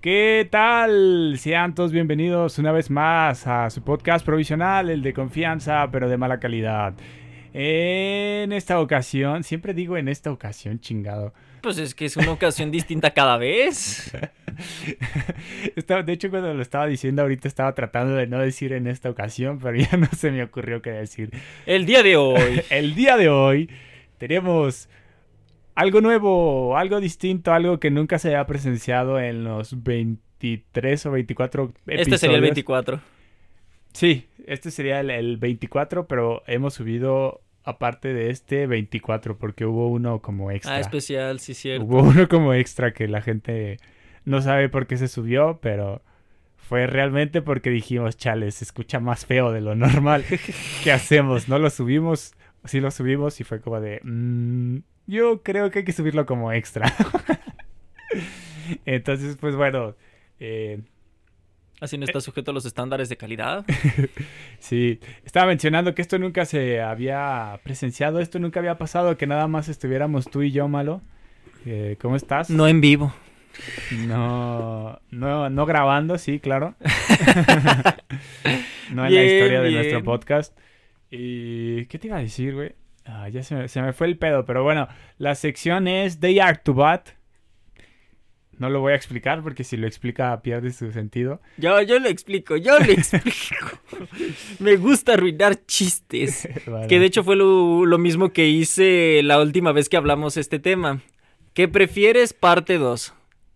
¿Qué tal? Sean todos bienvenidos una vez más a su podcast provisional, el de confianza, pero de mala calidad. En esta ocasión, siempre digo en esta ocasión, chingado. Pues es que es una ocasión distinta cada vez. De hecho, cuando lo estaba diciendo ahorita estaba tratando de no decir en esta ocasión, pero ya no se me ocurrió qué decir. El día de hoy. El día de hoy tenemos algo nuevo, algo distinto, algo que nunca se había presenciado en los 23 o 24 episodios. Este sería el 24. Sí, este sería el, el 24, pero hemos subido aparte de este 24 porque hubo uno como extra. Ah, especial, sí, cierto. Hubo uno como extra que la gente no sabe por qué se subió, pero fue realmente porque dijimos, chale, se escucha más feo de lo normal. ¿Qué hacemos? ¿No lo subimos? Sí lo subimos y fue como de, "Mm, yo creo que hay que subirlo como extra. Entonces, pues bueno, eh, Así no está sujeto a los estándares de calidad. Sí, estaba mencionando que esto nunca se había presenciado, esto nunca había pasado, que nada más estuviéramos tú y yo, Malo. Eh, ¿Cómo estás? No en vivo. No, no, no grabando, sí, claro. no en la historia de bien. nuestro podcast. ¿Y qué te iba a decir, güey? Ah, ya se me, se me fue el pedo, pero bueno, la sección es They Are to Bat. No lo voy a explicar porque si lo explica pierde su sentido. Yo, yo lo explico, yo lo explico. Me gusta arruinar chistes. Vale. Que de hecho fue lo, lo mismo que hice la última vez que hablamos este tema. ¿Qué prefieres? Parte 2.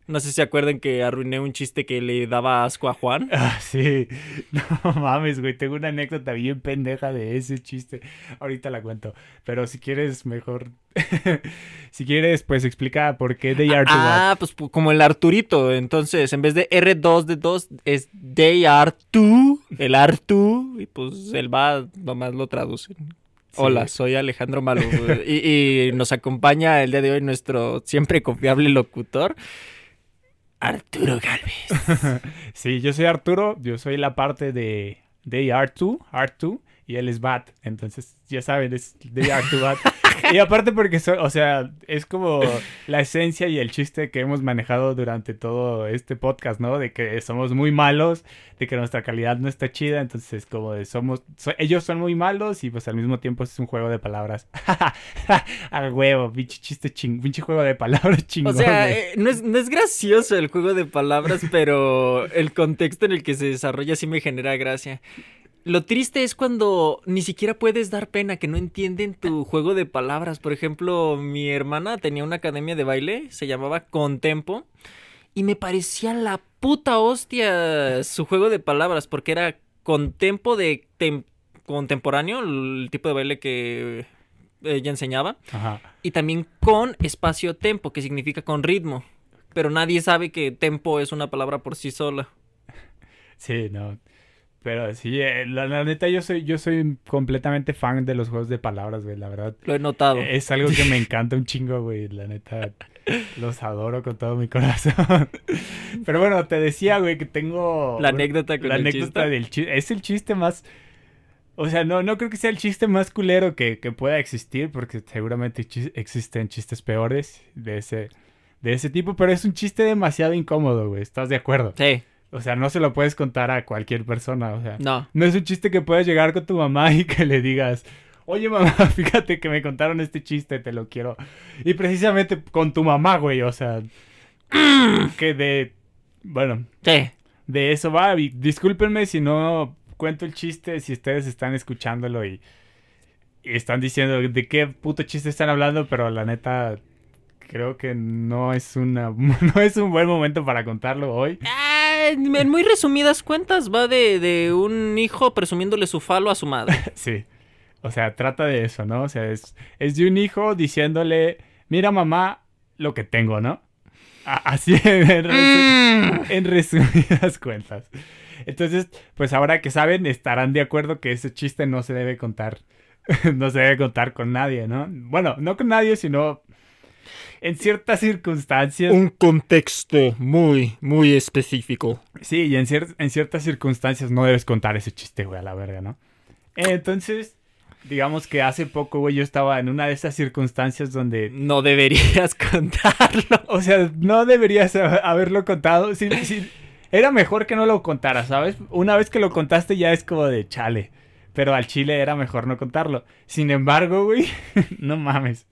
No sé si se acuerdan que arruiné un chiste que le daba asco a Juan. Ah, sí. No mames, güey. Tengo una anécdota bien pendeja de ese chiste. Ahorita la cuento. Pero si quieres, mejor. si quieres, pues explica por qué They Are to Ah, pues pu- como el Arturito. Entonces, en vez de R2 de 2, es They are two. El Artu. Y pues el va nomás lo traduce. Hola, soy Alejandro Malo. y, y nos acompaña el día de hoy nuestro siempre confiable locutor, Arturo Galvez. Sí, yo soy Arturo. Yo soy la parte de to, Are to, y él es Bat. Entonces, ya saben, es Are to Bat. Y aparte porque, so- o sea, es como la esencia y el chiste que hemos manejado durante todo este podcast, ¿no? De que somos muy malos, de que nuestra calidad no está chida, entonces como de somos, so- ellos son muy malos y pues al mismo tiempo es un juego de palabras. A huevo, pinche chiste ching, pinche juego de palabras O chingón. sea, güey. eh, no, es, no es gracioso el juego de palabras, pero el contexto en el que se desarrolla sí me genera gracia. Lo triste es cuando ni siquiera puedes dar pena, que no entienden tu juego de palabras. Por ejemplo, mi hermana tenía una academia de baile, se llamaba Contempo, y me parecía la puta hostia su juego de palabras, porque era contempo de tem- contemporáneo, el tipo de baile que ella enseñaba. Ajá. Y también con espacio tempo, que significa con ritmo. Pero nadie sabe que tempo es una palabra por sí sola. Sí, no. Pero sí, eh, la, la neta yo soy, yo soy completamente fan de los juegos de palabras, güey, la verdad. Lo he notado. Eh, Es algo que me encanta un chingo, güey, la neta. Los adoro con todo mi corazón. Pero bueno, te decía, güey, que tengo... la anécdota con La el anécdota chiste. del chiste. Es el chiste más... O sea, no, no creo que sea el chiste más culero que, que pueda existir, porque seguramente chis- existen chistes peores de ese, de ese tipo, pero es un chiste demasiado incómodo, güey, ¿estás de acuerdo? Sí, O sea, no se lo puedes contar a cualquier persona, o sea. no. No es un chiste que puedas llegar con tu mamá y que le digas, oye mamá, fíjate que me contaron este chiste, te lo quiero. Y precisamente con tu mamá, güey, o sea, que de, bueno, Sí. de eso va. Y discúlpenme si no cuento el chiste, si ustedes están escuchándolo y, y están diciendo de qué puto chiste están hablando, pero la neta... Creo que no es una no es un buen momento para contarlo hoy. En muy resumidas cuentas, va de, de un hijo presumiéndole su falo a su madre. Sí. O sea, trata de eso, ¿no? O sea, es, es de un hijo diciéndole, mira mamá, lo que tengo, ¿no? Así en, resu- en resumidas cuentas. Entonces, pues ahora que saben, estarán de acuerdo que ese chiste no se debe contar. no se debe contar con nadie, ¿no? Bueno, no con nadie, sino en ciertas circunstancias. Un contexto muy, muy específico. Sí, y en, cier- en ciertas circunstancias no debes contar ese chiste, güey, a la verga, ¿no? Entonces, digamos que hace poco, güey, yo estaba en una de esas circunstancias donde, No deberías contarlo. o sea, no deberías ha- haberlo contado. Sí, sí, era mejor que no lo contara, ¿sabes? Una vez que lo contaste ya es como de chale. Pero al chile era mejor no contarlo. Sin embargo, güey, no mames.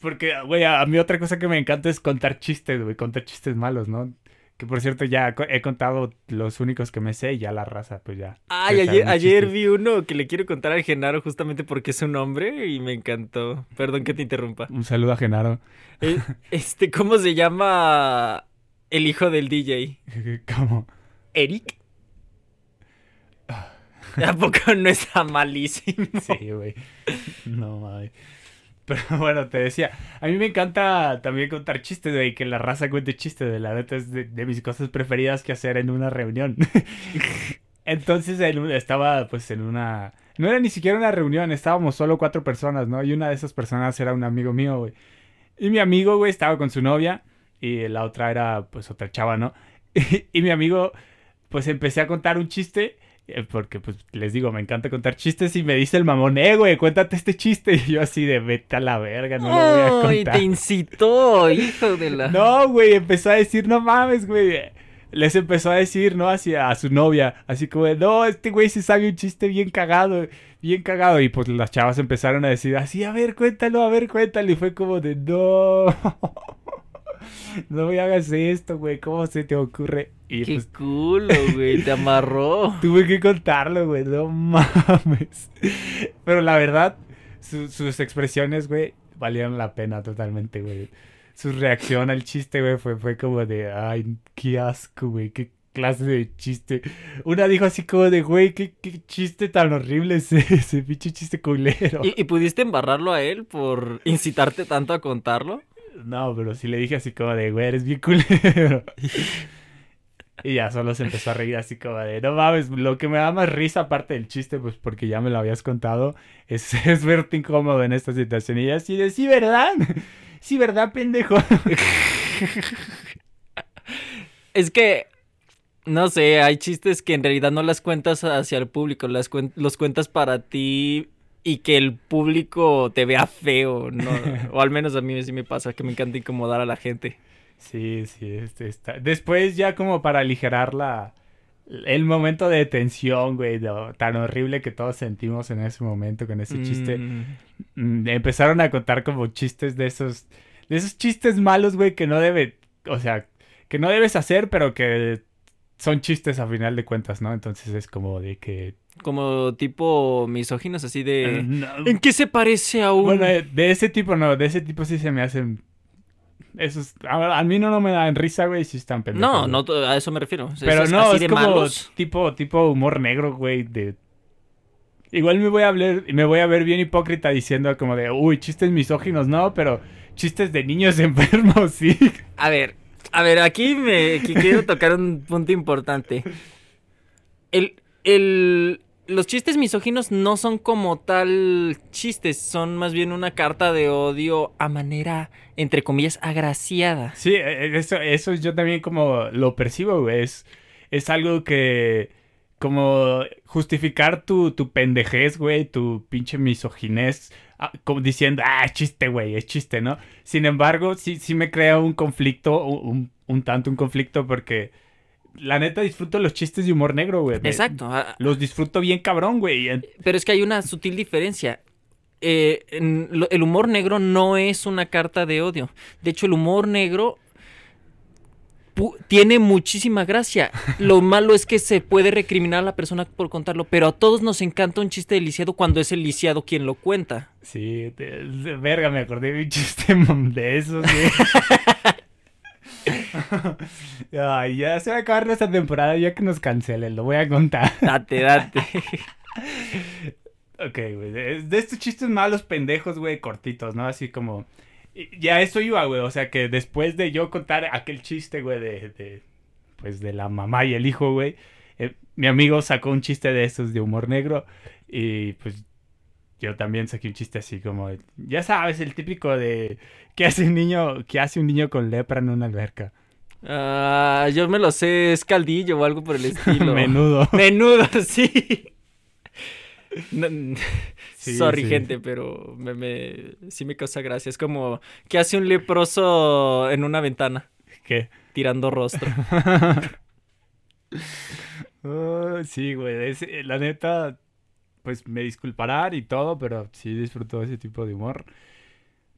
Porque, güey, a a mí otra cosa que me encanta es contar chistes, güey, contar chistes malos, ¿no? Que por cierto ya he contado los únicos que me sé y ya la raza, pues ya. Ay, ayer, ayer vi uno que le quiero contar al Genaro justamente porque es un hombre y me encantó. Perdón que te interrumpa. Un saludo a Genaro. Eh, Este, ¿cómo se llama el hijo del DJ? ¿Cómo? ¿Eric? ¿A poco no está malísimo? Sí, güey. No mames. Pero bueno, te decía, a mí me encanta también contar chistes, güey, que la raza cuente chistes, de la neta es de, mis cosas preferidas que hacer en una reunión. Entonces en estaba pues en una... No era ni siquiera una reunión, estábamos solo cuatro personas, ¿no? Y una de esas personas era un amigo mío, güey. Y mi amigo, güey, estaba con su novia y la otra era pues otra chava, ¿no? Y, mi amigo, pues empecé a contar un chiste Porque, pues, les digo, me encanta contar chistes y me dice el mamón, eh, güey, cuéntate este chiste. Y yo así de, vete a la verga, no lo voy a contar. te incitó, hijo de la... No, güey, empezó a decir, no mames, güey. Les empezó a decir, ¿no? Hacia a su novia. Así como, no, este güey se sabe un chiste bien cagado, bien cagado. Y pues las chavas empezaron a decir, así, a ver, cuéntalo, a ver, cuéntalo. Y fue como de, no. No me hagas esto, güey. ¿Cómo se te ocurre? Y Qué pues culo, güey, te amarró. tuve que contarlo, güey. No mames. Pero la verdad, su- sus expresiones, güey, valieron la pena totalmente, güey. Su reacción al chiste, güey, fue, fue como de, ay, qué asco, güey, qué clase de chiste. Una dijo así como de, güey, qué, qué chiste tan horrible ese, ese pinche chiste culero. ¿Y, y pudiste embarrarlo a él por incitarte tanto a contarlo? No, pero sí le dije así como de, güey, eres bien culero. Y ya solo se empezó a reír así como de, no mames, lo que me da más risa aparte del chiste, pues porque ya me lo habías contado, es, es verte incómodo en esta situación. Y así de, sí, ¿verdad? Sí, ¿verdad, pendejo? Es que, no sé, hay chistes que en realidad no las cuentas hacia el público, las cuen- los cuentas para ti y que el público te vea feo, ¿no? o al menos a mí sí me pasa, que me encanta incomodar a la gente. Sí, sí, este está. Después ya como para aligerar la... El momento de tensión, güey, tan horrible que todos sentimos en ese momento con ese chiste. Mm, mm, empezaron a contar como chistes de esos, de esos chistes malos, güey, que no debe, o sea, que no debes hacer, pero que son chistes a final de cuentas, ¿no? Entonces es como de que... como tipo misóginos, así de... eh, no, ¿En qué se parece a un...? bueno, de ese tipo no, de ese tipo sí se me hacen... Esos, a, a mí no, no me dan risa, güey, sí están pendejos. no, no, a eso me refiero. Pero no, así es de como malos. tipo, tipo humor negro, güey, de... Igual me voy a hablar, me voy a ver bien hipócrita diciendo como de, uy, chistes misóginos, no, pero chistes de niños enfermos, sí. A ver, a ver, aquí me quiero tocar un punto importante. El, el, los chistes misóginos no son como tal chistes, son más bien una carta de odio a manera, entre comillas, agraciada. Sí, eh, eso, eso yo también como lo percibo, güey. Es, es algo que, como justificar tu, tu pendejez, güey, tu pinche misoginés, ah, diciendo, ah, es chiste, güey, es chiste, ¿no? Sin embargo, sí, sí me crea un conflicto, un- un tanto un conflicto, porque la neta disfruto los chistes de humor negro, güey. Exacto. ah, Los disfruto bien cabrón, güey. Pero es que hay una sutil diferencia. Eh, en el humor negro no es una carta de odio. De hecho, el humor negro tiene muchísima gracia. Lo malo es que se puede recriminar a la persona por contarlo, pero a todos nos encanta un chiste de lisiado cuando es el lisiado quien lo cuenta. Sí, verga, me acordé de un chiste de esos, güey. Ay, ya se va a acabar nuestra temporada, ya que nos cancelen, lo voy a contar. Date, date. Ok, güey, de, estos chistes malos pendejos, güey, cortitos, ¿no? Así como... Ya eso iba, güey, o sea que después de yo contar aquel chiste, güey, de, de... Pues de la mamá y el hijo, güey, eh, mi amigo sacó un chiste de esos de humor negro y pues yo también saqué un chiste así como, ya sabes, el típico de que hace un niño, que hace un niño con lepra en una alberca. Ah, yo me lo sé, es caldillo o algo por el estilo. Menudo. Menudo, sí. No- Sí, Sorry, sí. gente, pero me, me- sí me causa gracia. Es como, ¿qué hace un leproso en una ventana? ¿Qué? Tirando rostro. Oh, sí, güey. es- eh, la neta, pues me disculparán y todo, pero sí disfruto ese tipo de humor.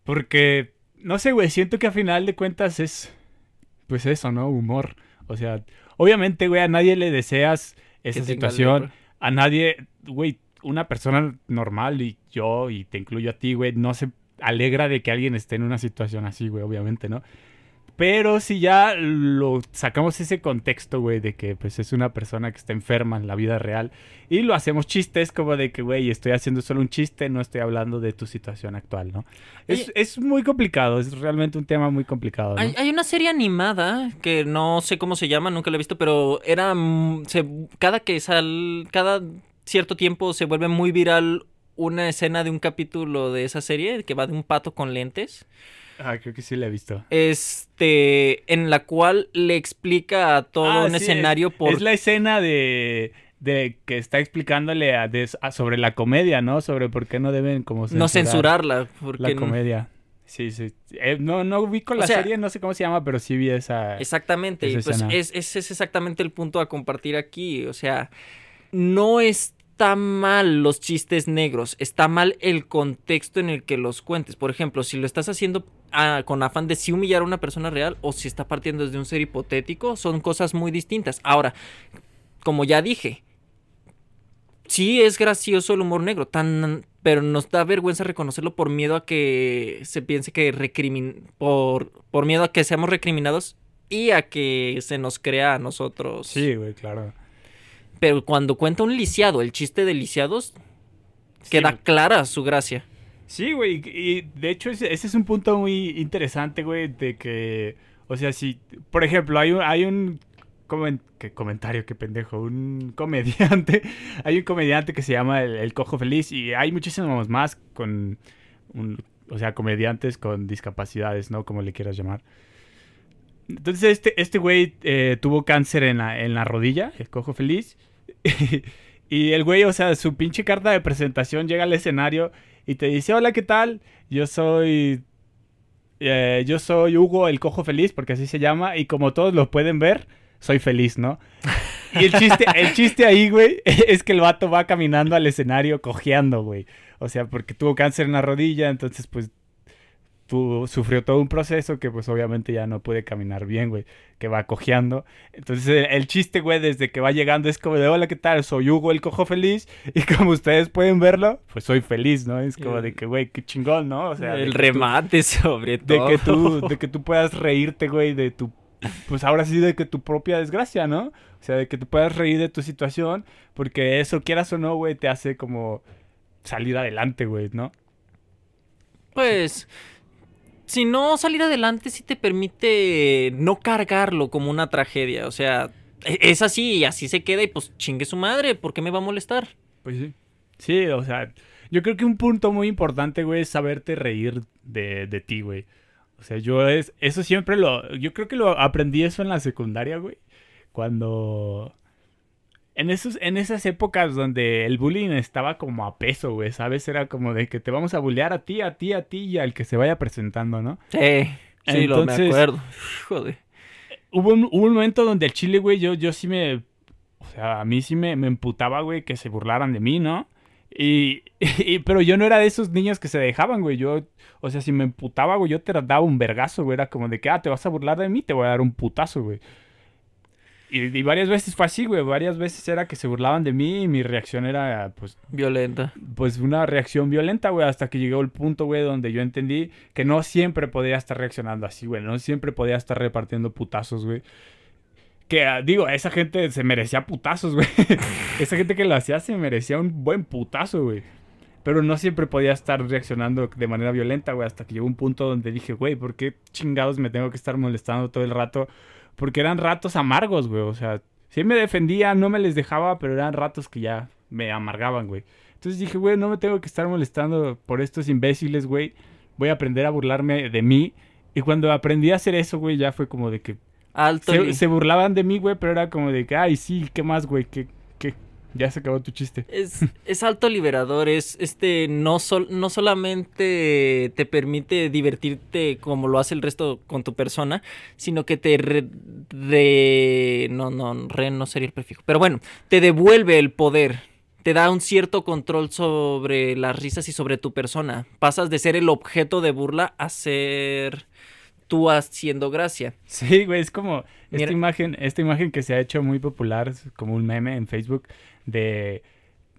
Porque, no sé, güey, siento que a final de cuentas es, pues eso, ¿no? Humor. O sea, obviamente, güey, a nadie le deseas esa situación. A nadie, güey, una persona normal y yo, y te incluyo a ti, güey, no se alegra de que alguien esté en una situación así, güey, obviamente, ¿no? Pero si ya lo sacamos ese contexto, güey, de que pues es una persona que está enferma en la vida real y lo hacemos chistes como de que, güey, estoy haciendo solo un chiste, no estoy hablando de tu situación actual, ¿no? Es, es muy complicado, es realmente un tema muy complicado, ¿no? Hay, hay una serie animada que no sé cómo se llama, nunca la he visto, pero era mm, se- cada que sal, cada cierto tiempo se vuelve muy viral una escena de un capítulo de esa serie que va de un pato con lentes, Ah, creo que sí la he visto. este, en la cual le explica a todo Ah, un sí, escenario por Es la escena de, de que está explicándole a a- sobre la comedia, ¿no? Sobre por qué no deben como no censurarla, porque la comedia. Sí, sí. Eh, no, no ubico la O sea- serie, no sé cómo se llama, pero sí vi esa. Exactamente, y esa pues escena. es, ese es exactamente el punto a compartir aquí. O sea, no está mal los chistes negros, está mal el contexto en el que los cuentes. Por ejemplo, si lo estás haciendo ah, con afán de sí humillar a una persona real o si está partiendo desde un ser hipotético, son cosas muy distintas. Ahora, como ya dije, sí es gracioso el humor negro, tan, pero nos da vergüenza reconocerlo por miedo a que se piense que recrimin por, por miedo a que seamos recriminados y a que se nos crea a nosotros. Sí, güey, claro. Pero cuando cuenta un lisiado, el chiste de lisiados, queda clara su gracia. Sí, güey, y de hecho ese, ese es un punto muy interesante, güey, de que, o sea, si, por ejemplo, hay un, hay un comen- ¿qué comentario, qué pendejo, un comediante, hay un comediante que se llama el, El Cojo Feliz y hay muchísimos más con, un- o sea, comediantes con discapacidades, ¿no? Como le quieras llamar. Entonces este, este güey eh, tuvo cáncer en la, en la rodilla, el Cojo Feliz, y el güey, o sea, su pinche carta de presentación llega al escenario y te dice, hola, ¿qué tal? Yo soy... eh, yo soy Hugo el Cojo Feliz, porque así se llama, y como todos lo pueden ver, soy feliz, ¿no? Y el chiste, el chiste ahí, güey, es que el vato va caminando al escenario cojeando, güey. O sea, porque tuvo cáncer en la rodilla, entonces pues tu- sufrió todo un proceso que pues obviamente ya no puede caminar bien, güey, que va cojeando. Entonces el, el chiste, güey, desde que va llegando es como de, hola, ¿qué tal? Soy Hugo el Cojo Feliz y como ustedes pueden verlo, pues soy feliz, ¿no? Es como de que, güey, qué chingón, ¿no? O sea, de el tú- remate sobre de todo. que tú de que tú puedas reírte, güey, de tu pues ahora sí de que tu propia desgracia, ¿no? O sea, de que tú puedas reír de tu situación, porque eso quieras o no, güey, te hace como salir adelante, güey, ¿no? Pues, si no salir adelante, sí te permite no cargarlo como una tragedia. O sea, e- es así y así se queda y pues chingue su madre, ¿por qué me va a molestar? Pues sí. Sí, o sea, yo creo que un punto muy importante, güey, es saberte reír de, de ti, güey. O sea, yo es, eso siempre lo, yo creo que lo aprendí eso en la secundaria, güey. Cuando, en esos, en esas épocas donde el bullying estaba como a peso, güey, ¿sabes? Era como de que te vamos a bullear a ti, a ti, a ti y al que se vaya presentando, ¿no? Sí, sí, lo me acuerdo. Joder. Hubo un, hubo un momento donde el chile, güey, yo, yo sí me. O sea, a mí sí me, me emputaba, güey, que se burlaran de mí, ¿no? Y, y- Pero yo no era de esos niños que se dejaban, güey. Yo. O sea, si me emputaba, güey, yo te daba un vergazo, güey. Era como de que, ah, te vas a burlar de mí, te voy a dar un putazo, güey. Y, y varias veces fue así, güey. Varias veces era que se burlaban de mí y mi reacción era, pues, Violenta. pues una reacción violenta, güey, hasta que llegó el punto, güey, donde yo entendí que no siempre podía estar reaccionando así, güey, no siempre podía estar repartiendo putazos, güey. Que, ah, digo, esa gente se merecía putazos, güey. esa gente que lo hacía se merecía un buen putazo, güey. Pero no siempre podía estar reaccionando de manera violenta, güey, hasta que llegó un punto donde dije, güey, ¿por qué chingados me tengo que estar molestando todo el rato? Porque eran ratos amargos, güey, o sea, sí me defendía, no me les dejaba, pero eran ratos que ya me amargaban, güey. Entonces dije, güey, no me tengo que estar molestando por estos imbéciles, güey. Voy a aprender a burlarme de mí. Y cuando aprendí a hacer eso, güey, ya fue como de que... Alto. Se, se burlaban de mí, güey, pero era como de que, ay, sí, ¿qué más, güey? ¿Qué, qué, Ya se acabó tu chiste. Es, es alto liberador, es este no sol, no solamente te permite divertirte como lo hace el resto con tu persona, sino que te re, re- no no re no sería el prefijo, pero bueno, te devuelve el poder. Te da un cierto control sobre las risas y sobre tu persona. Pasas de ser el objeto de burla a ser tú haciendo gracia. Sí, güey, es como Mira. esta imagen, esta imagen que se ha hecho muy popular, como un meme en Facebook de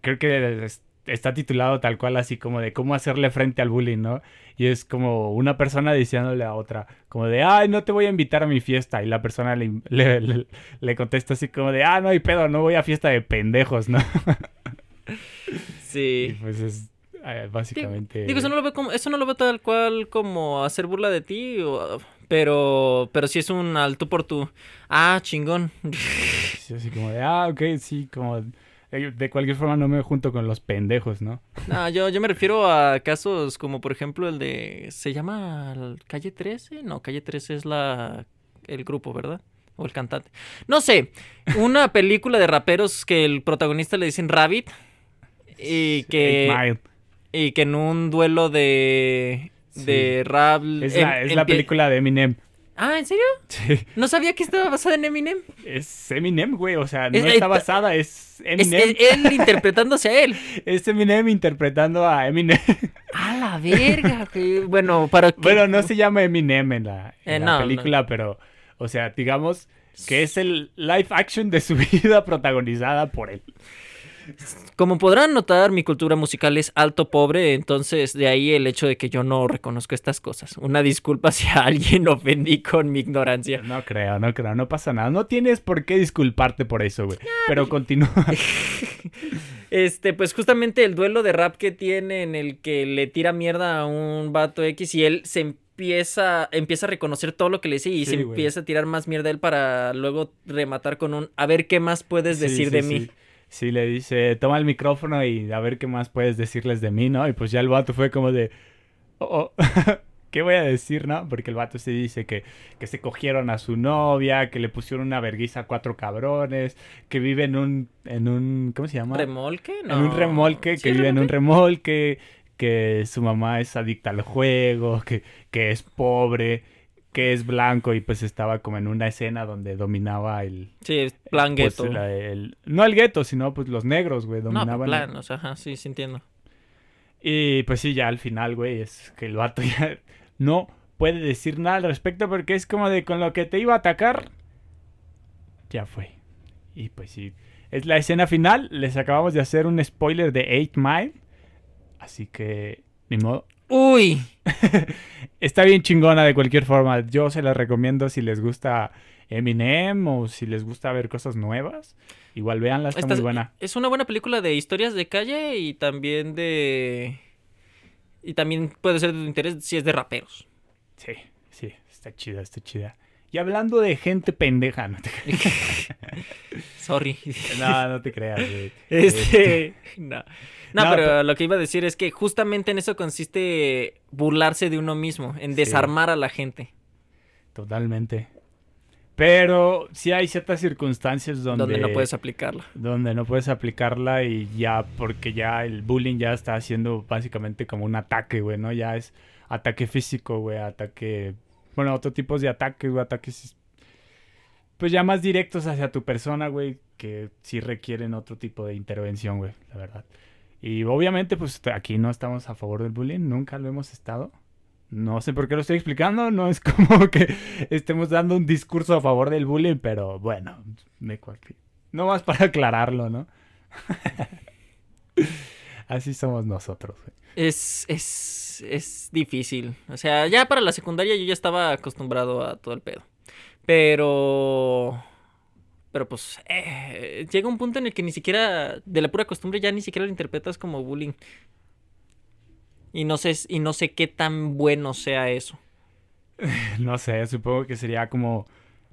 creo que es- está titulado tal cual así como de cómo hacerle frente al bullying, ¿no? Y es como una persona diciéndole a otra, como de, ay, no te voy a invitar a mi fiesta. Y la persona le, le, le- le contesta así como de, ah, no hay pedo, no voy a fiesta de pendejos, ¿no? Y Sí. pues es eh, básicamente... Digo, eso no lo veo como, eso no lo veo tal cual como hacer burla de ti, o- pero, pero sí es un al tú por tú. Ah, chingón. Sí, así como de, ah, ok, sí, como... eh, De cualquier forma no me junto con los pendejos, ¿no? No, yo, yo me refiero a casos como por ejemplo el de, ¿se llama Calle 13? No, Calle 13 es la, el grupo, ¿verdad? O el cantante. No sé, una película de raperos que el protagonista le dicen Rabbit y que, y que en un duelo de, de rap... Es, la, es la empie- película de Eminem. Ah, ¿en serio? Sí. No sabía que estaba basada en Eminem. Es Eminem, güey. O sea, no Es- está es- basada, es Es, Eminem. es él interpretándose a él. Es Eminem interpretando a Eminem. A la verga, güey. Bueno, para que... bueno, no se llama Eminem en la, en Eh, la no, no. película, pero, o sea, digamos que es el live action de su vida protagonizada por él. Como podrán notar, mi cultura musical es alto pobre, entonces de ahí el hecho de que yo no reconozco estas cosas. Una disculpa si a alguien ofendí con mi ignorancia. No creo, no creo, no pasa nada. No tienes por qué disculparte por eso, güey. Pero continúa. Este, pues justamente el duelo de rap que tiene en el que le tira mierda a un vato X y él se empieza, empieza a reconocer todo lo que le dice y Sí, se empieza a tirar más mierda a él para luego rematar con un a ver qué más puedes Sí, decir sí, de mí. Sí, le dice, toma el micrófono y a ver qué más puedes decirles de mí, ¿no? Y pues ya el vato fue como de, oh, oh, ¿qué voy a decir, no? Porque el vato sí dice que, que se cogieron a su novia, que le pusieron una verguiza a cuatro cabrones, que vive en un, en un, ¿cómo se llama? ¿Remolque? No. En un remolque, ¿Sí que vive en un remolque? remolque, que su mamá es adicta al juego, que, que es pobre, que es blanco y pues estaba como en una escena donde dominaba el... Sí, es plan pues, gueto. la- el- no el gueto, sino pues los negros, güey, No, dominaban. plan, o sea, ajá, sí, sí entiendo. Y pues sí, ya al final, güey, es que el vato ya no puede decir nada al respecto porque es como de con lo que te iba a atacar, ya fue. Y pues sí, es la escena final, les acabamos de hacer un spoiler de 8 Mile, así que ni modo. Uy, Está bien chingona de cualquier forma, yo se la recomiendo si les gusta Eminem o si les gusta ver cosas nuevas, igual véanla, está Esta- muy buena. Es una buena película de historias de calle y también de... Y también puede ser de tu interés si es de raperos. Sí, sí, está chida, está chida. Y hablando de gente pendeja, no. Sorry. No, no te creas, güey. Este... No. No, No, pero lo que iba a decir es que justamente en eso consiste burlarse de uno mismo, en Sí. desarmar a la gente. Totalmente. Pero sí hay ciertas circunstancias donde, Donde no puedes aplicarla. donde no puedes aplicarla y ya, porque ya el bullying ya está haciendo básicamente como un ataque, güey, ¿no? Ya es ataque físico, güey, ataque... Bueno, otro tipos de ataques, güey, ataques... Pues ya más directos hacia tu persona, güey, que sí requieren otro tipo de intervención, güey, la verdad. Y obviamente, pues aquí no estamos a favor del bullying, nunca lo hemos estado. No sé por qué lo estoy explicando, no es como que estemos dando un discurso a favor del bullying, pero bueno, me cualquier... No más para aclararlo, ¿no? Así somos nosotros, güey. Es, es, es difícil. O sea, ya para la secundaria yo ya estaba acostumbrado a todo el pedo. Pero... Pero pues eh, llega un punto en el que ni siquiera, de la pura costumbre, ya ni siquiera lo interpretas como bullying. Y no sé, y no sé qué tan bueno sea eso. No sé, supongo que sería como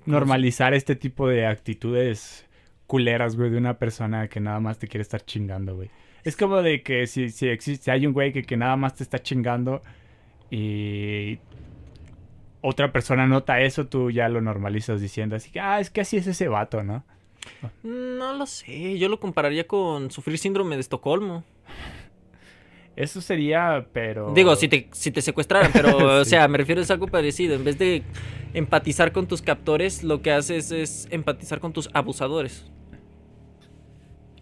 normalizar este tipo de actitudes culeras, güey, de una persona que nada más te quiere estar chingando, güey. Es como de que si, si existe, si hay un güey que, que nada más te está chingando y otra persona nota eso, tú ya lo normalizas diciendo así que, ah, es que así es ese vato, ¿no? No lo sé, yo lo compararía con sufrir síndrome de Estocolmo. Eso sería, pero... Digo, si te, si te secuestraran, pero, o sea, me refiero a algo parecido. En vez de empatizar con tus captores, lo que haces es empatizar con tus abusadores.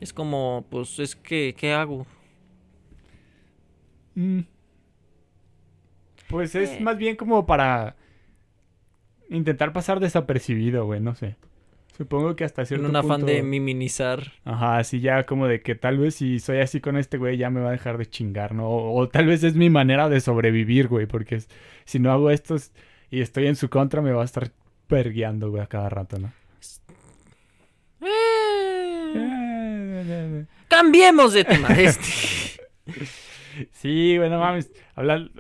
Es como, pues, es que, ¿qué hago? Mm. Pues es Eh. más bien como para intentar pasar desapercibido, güey, no sé. Supongo que hasta En cierto un afán punto... de minimizar. Ajá, así ya como de que tal vez si soy así con este güey ya me va a dejar de chingar, ¿no? O, o tal vez es mi manera de sobrevivir, güey, porque es- si no hago esto es- y estoy en su contra me va a estar pergueando, güey, a cada rato, ¿no? Cambiemos de tema. Este. Sí, güey, no mames. Hablan-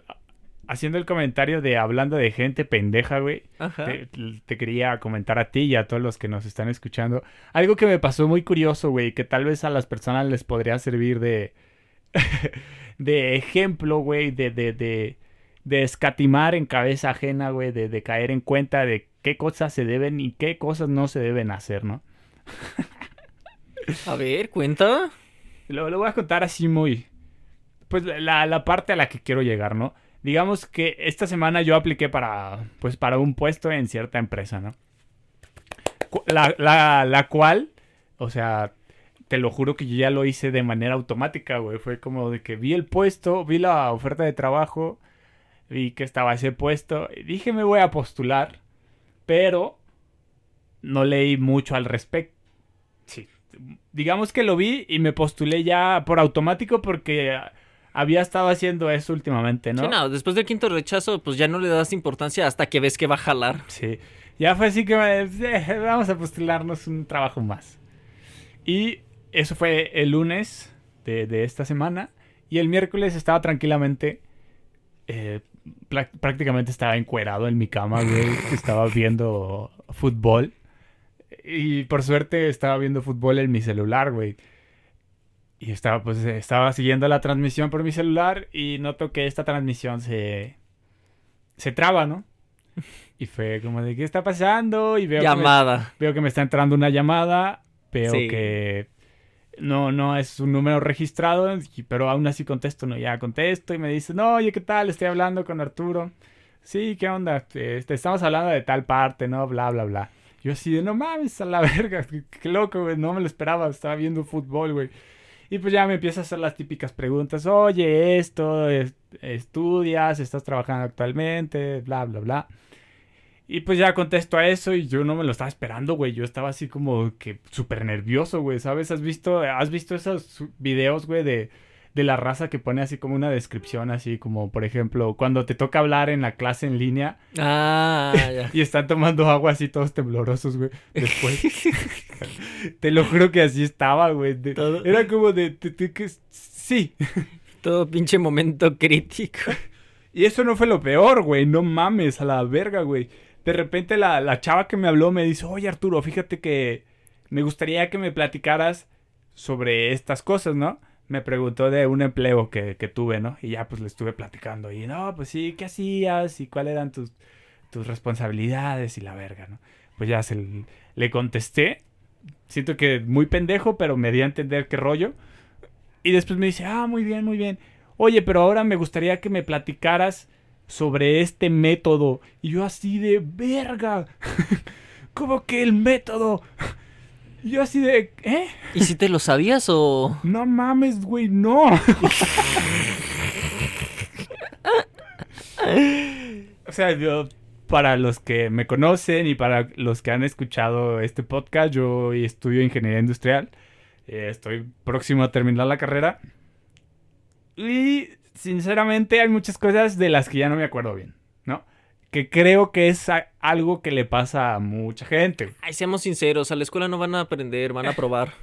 haciendo el comentario de hablando de gente pendeja, güey. Te, te quería comentar a ti y a todos los que nos están escuchando. Algo que me pasó muy curioso, güey, que tal vez a las personas les podría servir de, de ejemplo, güey, de, de, de, de escatimar en cabeza ajena, güey, de, de caer en cuenta de qué cosas se deben y qué cosas no se deben hacer, ¿no? A ver, cuenta. Lo, lo voy a contar así muy... Pues la, la parte a la que quiero llegar, ¿no? Digamos que esta semana yo apliqué para, pues, para un puesto en cierta empresa, ¿no? La, la, la cual, o sea, te lo juro que yo ya lo hice de manera automática, güey. Fue como de que vi el puesto, vi la oferta de trabajo, vi que estaba ese puesto, y dije me voy a postular, pero no leí mucho al respecto. Sí, digamos que lo vi y me postulé ya por automático porque había estado haciendo eso últimamente, ¿no? Sí, no, después del quinto rechazo, pues ya no le das importancia hasta que ves que va a jalar. Sí. Ya fue así que me- eh, vamos a postularnos un trabajo más. Y eso fue el lunes de, de esta semana. Y el miércoles estaba tranquilamente. eh, prácticamente estaba encuerado en mi cama, güey. Estaba viendo fútbol. Y por suerte estaba viendo fútbol en mi celular, güey. Y estaba, pues, estaba siguiendo la transmisión por mi celular. Y noto que esta transmisión se. se traba, ¿no? Y fue como de, ¿qué está pasando? Y veo, que me, Llamada. veo que me está entrando una llamada, veo Sí. que no, no es un número registrado, pero aún así contesto, no, ya contesto y me dice, no, oye, ¿qué tal? Estoy hablando con Arturo. Sí, ¿qué onda? Este, estamos hablando de tal parte, ¿no? Bla, bla, bla. Yo así de, no mames, a la verga, qué, qué loco, güey, no me lo esperaba, estaba viendo fútbol, güey. Y pues ya me empieza a hacer las típicas preguntas, oye, esto, es- estudias, estás trabajando actualmente, bla, bla, bla. Y pues ya contesto a eso y yo no me lo estaba esperando, güey. Yo estaba así como que súper nervioso, güey, ¿sabes? ¿Has visto, has visto esos videos, güey, de, de la raza que pone así como una descripción, así como, por ejemplo, cuando te toca hablar en la clase en línea Ah, ya. y están tomando agua así todos temblorosos, güey, después. te lo juro que así estaba, güey. de- Era como de, de- de que sí. Todo pinche momento crítico. Y eso no fue lo peor, güey. No mames, a la verga, güey. De repente la, la chava que me habló me dice, oye Arturo, fíjate que me gustaría que me platicaras sobre estas cosas, ¿no? Me preguntó de un empleo que, que tuve, ¿no? Y ya pues le estuve platicando. Y no, pues sí, ¿qué hacías? ¿Y cuáles eran tus, tus responsabilidades? Y la verga, ¿no? Pues ya se le contesté. Siento que muy pendejo, pero me di a entender qué rollo. Y después me dice, ah, muy bien, muy bien. Oye, pero ahora me gustaría que me platicaras sobre este método. Y yo así de verga. ¿Cómo que el método? Yo así de, ¿eh? ¿Y si te lo sabías o...? No mames, güey, no. o sea, yo, para los que me conocen y para los que han escuchado este podcast, yo estudio ingeniería industrial. Eh, estoy próximo a terminar la carrera. Y sinceramente hay muchas cosas de las que ya no me acuerdo bien. Que creo que es algo que le pasa a mucha gente. Ay, seamos sinceros, a la escuela no van a aprender, van a probar.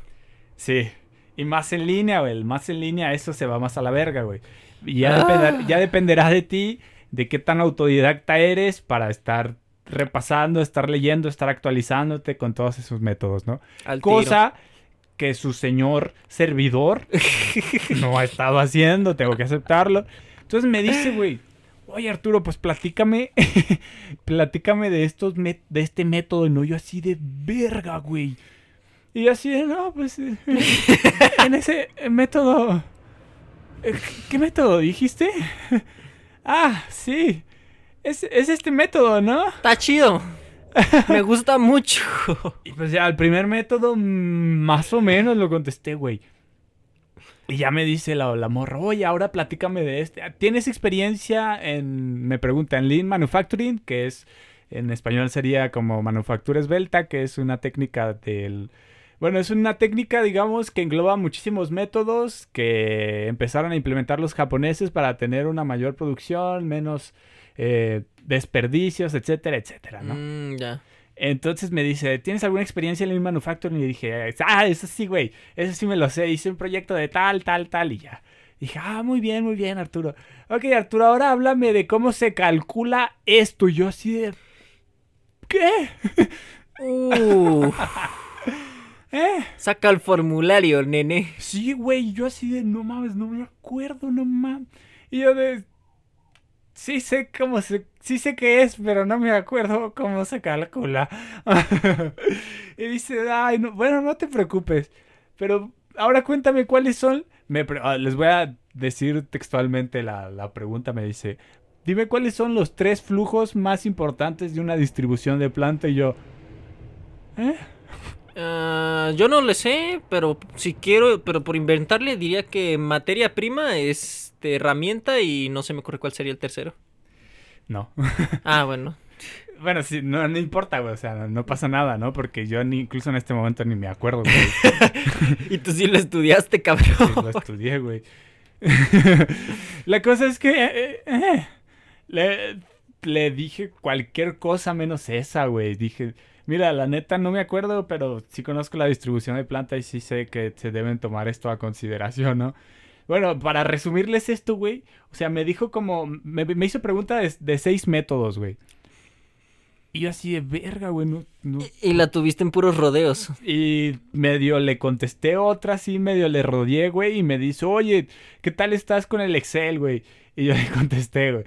Sí. Y más en línea, güey. Más en línea, eso se va más a la verga, güey. Y ya, Ah. depender- ya dependerá de ti, de qué tan autodidacta eres para estar repasando, estar leyendo, estar actualizándote con todos esos métodos, ¿no? Al tiro. Cosa que su señor servidor no ha estado haciendo, tengo que aceptarlo. Entonces me dice, güey, oye Arturo, pues platícame, platícame de estos de este método, y no yo así de verga, güey. Y yo así de, no, pues, eh, en ese método... eh, ¿Qué método dijiste? Ah, sí. Es, es este método, ¿no? Está chido. Me gusta mucho. Y pues ya, el primer método, mm, más o menos lo contesté, güey. Y ya me dice la, la morra, oye, ahora platícame de este. ¿Tienes experiencia en, me pregunta, en Lean Manufacturing? Que es, en español sería como manufactura esbelta, que es una técnica del... Bueno, es una técnica, digamos, que engloba muchísimos métodos que empezaron a implementar los japoneses para tener una mayor producción, menos eh, desperdicios, etcétera, etcétera, ¿no? Mm, ya. Entonces me dice, ¿tienes alguna experiencia en Lean Manufacturing? Y dije, ah, eso sí, güey, eso sí me lo sé, hice un proyecto de tal, tal, tal y ya. Dije, ah, muy bien, muy bien, Arturo. Ok, Arturo, ahora háblame de cómo se calcula esto. Y yo así de... ¿Qué? Uh, ¿Eh? saca el formulario, nene. Sí, güey, yo así de, no mames, no me acuerdo, no mames. Y yo de... Sí sé cómo se... Sí sé qué es, pero no me acuerdo cómo se calcula. y dice, ay, no, bueno, no te preocupes. Pero ahora cuéntame cuáles son... Me ah, les voy a decir textualmente la, la pregunta. Me dice, dime cuáles son los tres flujos más importantes de una distribución de planta. Y yo... ¿Eh? Ah, yo no le sé, pero si quiero, pero por inventarle diría que materia prima es este, herramienta y no se me ocurre cuál sería el tercero. No. Ah, bueno. Bueno, sí, no, no importa, güey. O sea, no, no pasa nada, ¿no? Porque yo ni, incluso en este momento ni me acuerdo, güey. Y tú sí lo estudiaste, cabrón. Sí, lo estudié, güey. La cosa es que eh, eh, le, le dije cualquier cosa menos esa, güey. Dije, mira, la neta no me acuerdo, pero sí conozco la distribución de planta y sí sé que se deben tomar esto a consideración, ¿no? Bueno, para resumirles esto, güey, o sea, me dijo como, me, me hizo pregunta de, de seis métodos, güey. Y yo así de verga, güey, no, no, Y la tuviste en puros rodeos. y medio le contesté otra, así medio le rodeé, güey, y me dice, oye, ¿qué tal estás con el Excel, güey? Y yo le contesté, güey.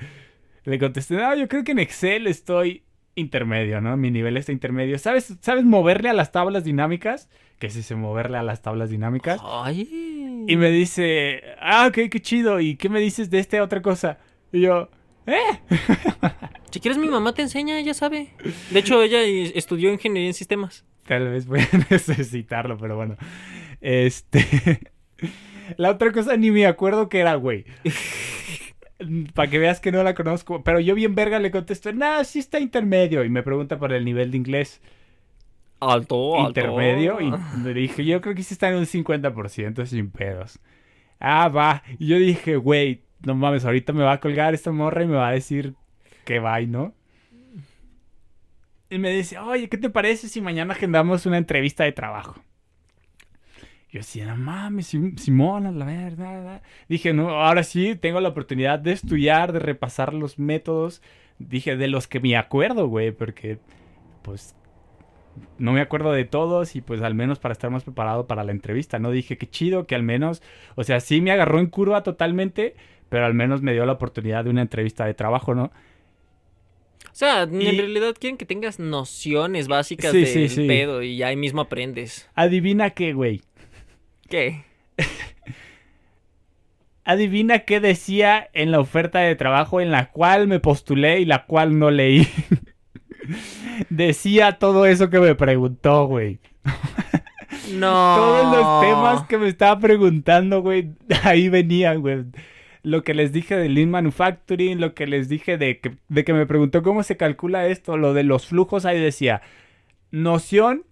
Le contesté, no, yo creo que en Excel estoy intermedio, ¿no? Mi nivel está intermedio. ¿Sabes, ¿sabes moverle a las tablas dinámicas? Que sí sé moverle a las tablas dinámicas. Ay. Y me dice, ah, ok, qué chido. ¿Y qué me dices de esta otra cosa? Y yo, ¿eh? Si quieres, mi mamá te enseña, ella sabe. De hecho, ella estudió ingeniería en sistemas. Tal vez voy a necesitarlo, pero bueno. Este. La otra cosa ni me acuerdo que era, güey. Para que veas que no la conozco. Pero yo bien verga le contesto, nah, sí está intermedio. Y me pregunta por el nivel de inglés. Alto, alto. intermedio. Y le dije, yo creo que sí está en un 50% sin pedos. Ah, va. Y yo dije, güey, no mames, ahorita me va a colgar esta morra y me va a decir que va y no. Y me dice, oye, ¿qué te parece si mañana agendamos una entrevista de trabajo? Yo decía, no mames, Sim- Simón, a la verdad. Dije, no, ahora sí tengo la oportunidad de estudiar, de repasar los métodos. Dije, de los que me acuerdo, güey, porque, pues, no me acuerdo de todos y pues al menos para estar más preparado para la entrevista, ¿no? Dije, qué chido que al menos, o sea, sí me agarró en curva totalmente, pero al menos me dio la oportunidad de una entrevista de trabajo, ¿no? O sea, en Y- realidad quieren que tengas nociones básicas Sí, del sí, sí. pedo y ahí mismo aprendes. Adivina qué, güey. ¿Qué? Adivina qué decía en la oferta de trabajo en la cual me postulé y la cual no leí. decía todo eso que me preguntó, güey. No. Todos los temas que me estaba preguntando, güey, ahí venían, güey. Lo que les dije de Lean Manufacturing, lo que les dije de que, de que me preguntó cómo se calcula esto, lo de los flujos, ahí decía, noción,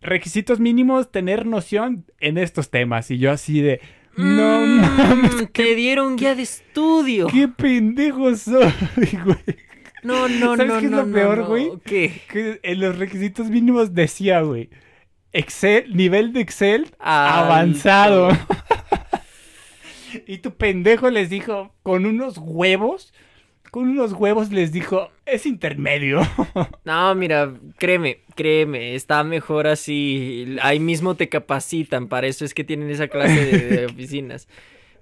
requisitos mínimos, tener noción en estos temas. Y yo así de, no Mm, mames, Te dieron guía de estudio. qué pendejo soy, güey. No, no, ¿Sabes no, qué es no, lo no, peor, no. güey? ¿Qué? Que en los requisitos mínimos decía, güey, Excel, nivel de Excel avanzado. y tu pendejo les dijo, con unos huevos, con unos huevos les dijo, es intermedio. No, mira, créeme, créeme, está mejor así. Ahí mismo te capacitan, para eso es que tienen esa clase de, de oficinas.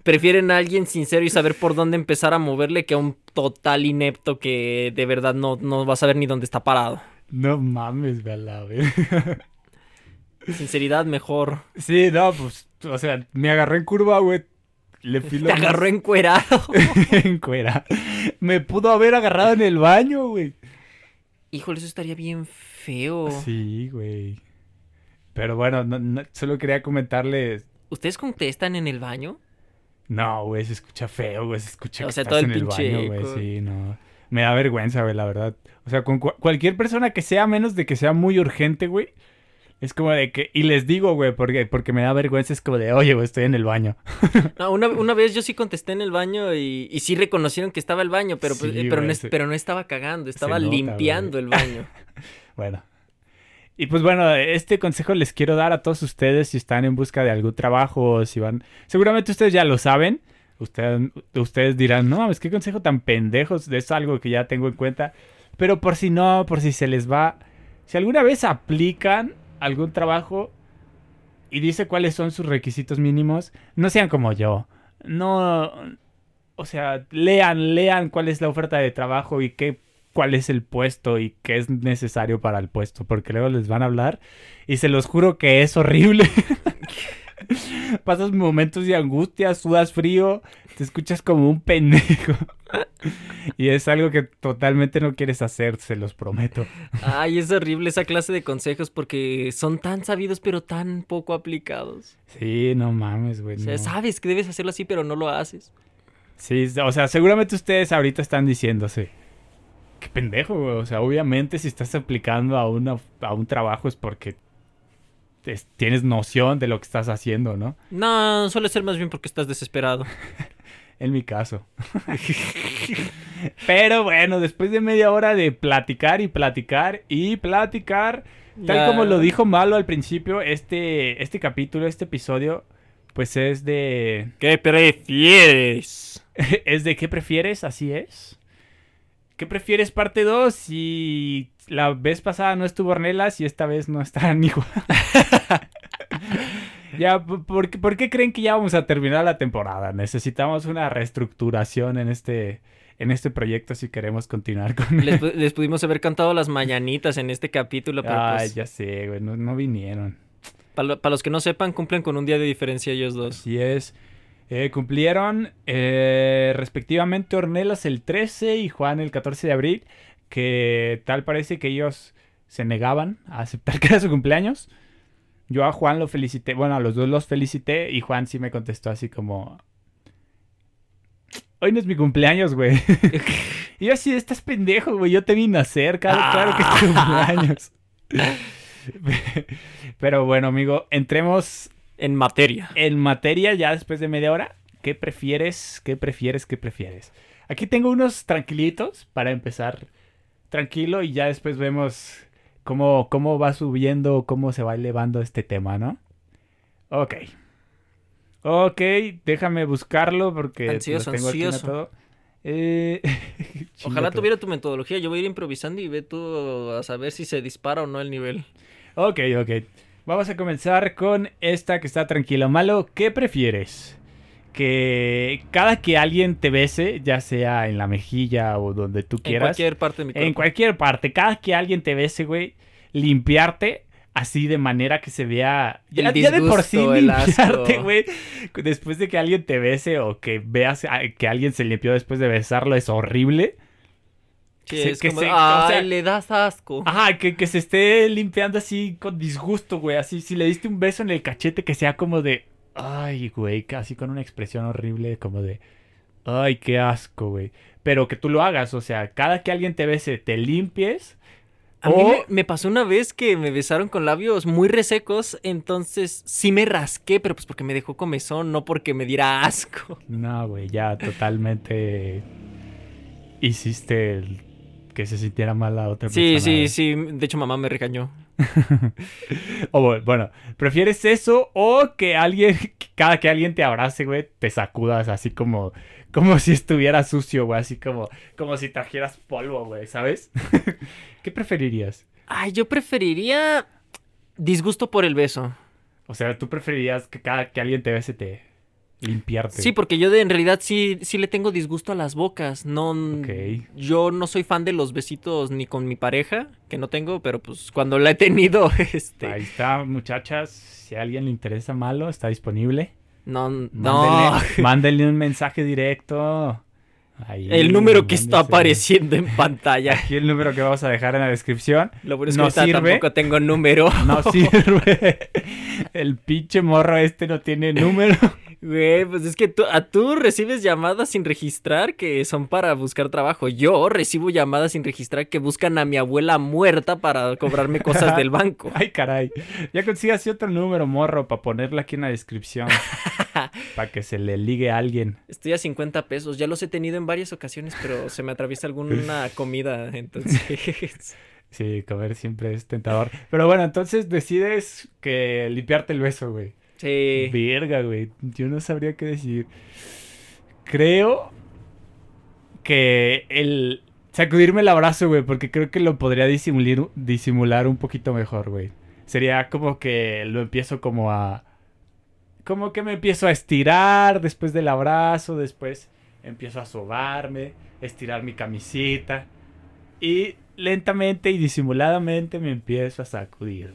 Prefieren a alguien sincero y saber por dónde empezar a moverle que a un total inepto que de verdad no, no va a saber ni dónde está parado. no mames, verga. Sinceridad mejor. Sí, no, pues, o sea, me agarré en curva, güey. Le Te agarró encuerado. en cuera. Me pudo haber agarrado en el baño, güey. Híjole, eso estaría bien feo. Sí, güey. Pero bueno, no- no- solo quería comentarles. ¿Ustedes contestan en el baño? No, güey, se escucha feo, güey. Se escucha O que sea, estás todo el en el pinche baño, güey. Sí, no. Me da vergüenza, güey, la verdad. O sea, con cua- cualquier persona que sea, menos de que sea muy urgente, güey. Es como de que. Y les digo, güey, porque, porque me da vergüenza. Es como de, oye, güey, estoy en el baño. No, una, una vez yo sí contesté en el baño y, y sí reconocieron que estaba el baño, pero, pues, Sí, pero, güey, no, se- pero no estaba cagando, estaba nota, limpiando güey. el baño. Bueno. Y pues bueno, este consejo les quiero dar a todos ustedes si están en busca de algún trabajo o si van... Seguramente ustedes ya lo saben. Ustedes, ustedes dirán, no mames, qué consejo tan pendejos. Es algo que ya tengo en cuenta. Pero por si no, por si se les va... Si alguna vez aplican algún trabajo y dice cuáles son sus requisitos mínimos, no sean como yo. No... O sea, lean, lean cuál es la oferta de trabajo y qué cuál es el puesto y qué es necesario para el puesto, porque luego les van a hablar y se los juro que es horrible. Pasas momentos de angustia, sudas frío, te escuchas como un pendejo. y es algo que totalmente no quieres hacer, se los prometo. Ay, es horrible esa clase de consejos porque son tan sabidos pero tan poco aplicados. Sí, no mames, güey. O sea, no. sabes que debes hacerlo así pero no lo haces. Sí, o sea, seguramente ustedes ahorita están diciéndose. Qué pendejo, güey. O sea, obviamente si estás aplicando a, una, a un trabajo es porque es- tienes noción de lo que estás haciendo, ¿no? No, suele ser más bien porque estás desesperado. En mi caso. Pero bueno, después de media hora de platicar y platicar y platicar, tal Ya. como lo dijo Malo al principio, este, este capítulo, este episodio, pues es de... ¿Qué prefieres? ¿Es de qué prefieres? Así es. ¿Qué prefieres parte 2? Si la vez pasada no estuvo Ornelas y esta vez no está Nico. ya, ¿por por qué, creen que ya vamos a terminar la temporada? Necesitamos una reestructuración en este, en este proyecto si queremos continuar con Les, les pudimos haber cantado las mañanitas en este capítulo, pero Ay, pues, ya sé, güey, no, no vinieron. para los que no sepan, cumplen con un día de diferencia ellos dos. Así es. Eh, cumplieron eh, respectivamente Ornelas el 13 y Juan el 14 de abril, que tal parece que ellos se negaban a aceptar que era su cumpleaños. Yo a Juan lo felicité, bueno, a los dos los felicité y Juan sí me contestó así como... Hoy no es mi cumpleaños, güey. y yo así, estás pendejo, güey, yo te vi nacer, claro, claro que es tu cumpleaños. Pero bueno, amigo, entremos En materia. en materia ya después de media hora. ¿Qué prefieres? ¿Qué prefieres? ¿Qué prefieres? Aquí tengo unos tranquilitos para empezar tranquilo y ya después vemos cómo, cómo va subiendo, cómo se va elevando este tema, ¿no? Ok. Ok, déjame buscarlo porque Ansioso, lo tengo aquí ansioso. anotado. Eh, Ojalá tuviera tu metodología. Yo voy a ir improvisando y ve tú a saber si se dispara o no el nivel. Ok, ok. Vamos a comenzar con esta que está tranquilo. Malo, ¿qué prefieres? Que cada que alguien te bese, ya sea en la mejilla o donde tú En quieras, cualquier parte de mi cuerpo. en cualquier parte, cada que alguien te bese, güey, limpiarte así de manera que se vea ya, El ya de por sí disgusto, limpiarte, güey, después de que alguien te bese o que veas a- que alguien se limpió después de besarlo es horrible. Sí, que se- es que como, se- o ay, sea- le das asco. Ajá, que, que se esté limpiando así con disgusto, güey. Así, si le diste un beso en el cachete, que sea como de. Ay, güey, casi con una expresión horrible, como de. Ay, qué asco, güey. Pero que tú lo hagas, o sea, cada que alguien te bese, te limpies. A mí me, me pasó una vez que me besaron con labios muy resecos, entonces sí me rasqué, pero pues porque me dejó comezón, no porque me diera asco. No, güey, ya totalmente. Hiciste el- que se sintiera mal la otra Sí, persona. sí, güey. sí. De hecho, mamá me regañó. O bueno, ¿prefieres eso o que alguien, cada que alguien te abrace, güey, te sacudas así como, como si estuviera sucio, güey, así como, como si trajeras polvo, güey, ¿sabes? ¿Qué preferirías? Ay, yo preferiría disgusto por el beso. O sea, ¿tú preferirías que cada que alguien te bese te... limpiarte. Sí, porque yo de, en realidad sí, sí le tengo disgusto a las bocas. No, yo no soy fan de los besitos ni con mi pareja, que no tengo, pero pues cuando la he tenido, este, Ahí está, muchachas. Si a alguien le interesa malo, está disponible. no, no. Mándenle, mándenle un mensaje directo. Ahí, El número que está apareciendo en pantalla. Aquí el número que vamos a dejar en la descripción. Lo bueno es que No sirve. tampoco tengo número. No sirve. El pinche morro este no tiene número. Güey, pues es que tú, a tú recibes llamadas sin registrar que son para buscar trabajo. Yo recibo llamadas sin registrar que buscan a mi abuela muerta para cobrarme cosas del banco. Ay, caray. Ya consigas otro número, morro, para ponerlo aquí en la descripción. para que se le ligue a alguien. Estoy a 50 pesos. Ya los he tenido en varias ocasiones, pero se me atraviesa alguna comida, entonces... Sí, comer siempre es tentador. Pero bueno, entonces decides que limpiarte el beso, güey. Sí. Verga, güey. Yo no sabría qué decir. Creo que el sacudirme el abrazo, güey, porque creo que lo podría disimular, disimular un poquito mejor, güey. Sería como que lo empiezo como a... Como que me empiezo a estirar después del abrazo, después empiezo a sobarme, estirar mi camisita y lentamente y disimuladamente me empiezo a sacudir.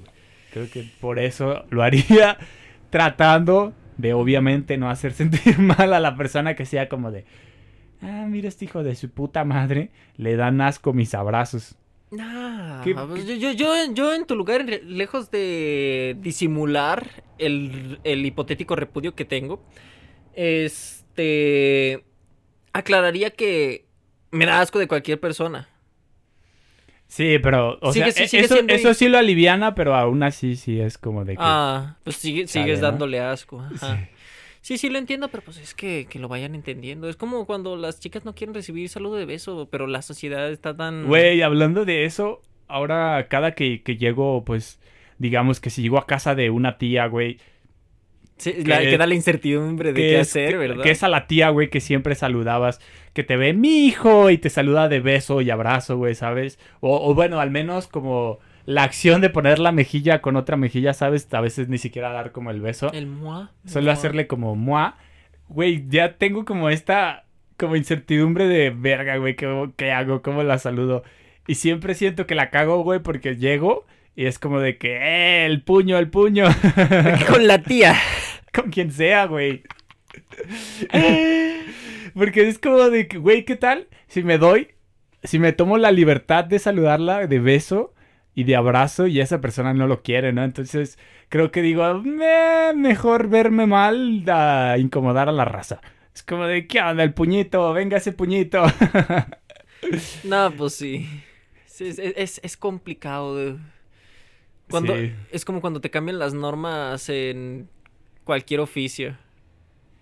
Creo que por eso lo haría tratando de obviamente no hacer sentir mal a la persona que sea como de, ah, mira este hijo de su puta madre, le dan asco mis abrazos. Nah, ¿Qué- pues yo, yo, yo, yo en tu lugar, lejos de disimular el, el hipotético repudio que tengo, este, aclararía que me da asco de cualquier persona. Sí, pero, o Sigue- sea, sí, sigue eso, siendo- eso sí lo aliviana, pero aún así sí es como de que... Ah, pues sigue- sigues ¿no? dándole asco. ajá. Sí. Sí, sí lo entiendo, pero pues es que, que lo vayan entendiendo. Es como cuando las chicas no quieren recibir saludo de beso, pero la sociedad está tan... Güey, hablando de eso, ahora cada que, que llego, pues, digamos que si llego a casa de una tía, güey, Sí, la- que- que da la incertidumbre de qué es, hacer, ¿verdad? que es a la tía, güey, que siempre saludabas, que te ve mi hijo y te saluda de beso y abrazo, güey, ¿sabes? O, o bueno, al menos como la acción de poner la mejilla con otra mejilla, ¿sabes? A veces ni siquiera dar como el beso. El moi. Solo hacerle como mua. Güey, ya tengo como esta como incertidumbre de verga, güey, ¿qué, qué hago? ¿Cómo la saludo? Y siempre siento que la cago, güey, porque llego y es como de que, ¡eh! El puño, el puño. Con la tía. Con quien sea, güey. Porque es como de que, güey, ¿qué tal? Si me doy, si me tomo la libertad de saludarla de beso y de abrazo y esa persona no lo quiere, ¿no? Entonces creo que digo, "Me- mejor verme mal a incomodar a la raza. Es como de, ¿qué onda? El puñito, venga ese puñito. No, pues sí. Es, es- es complicado. Cuando, Sí. Es como cuando te cambian las normas en cualquier oficio.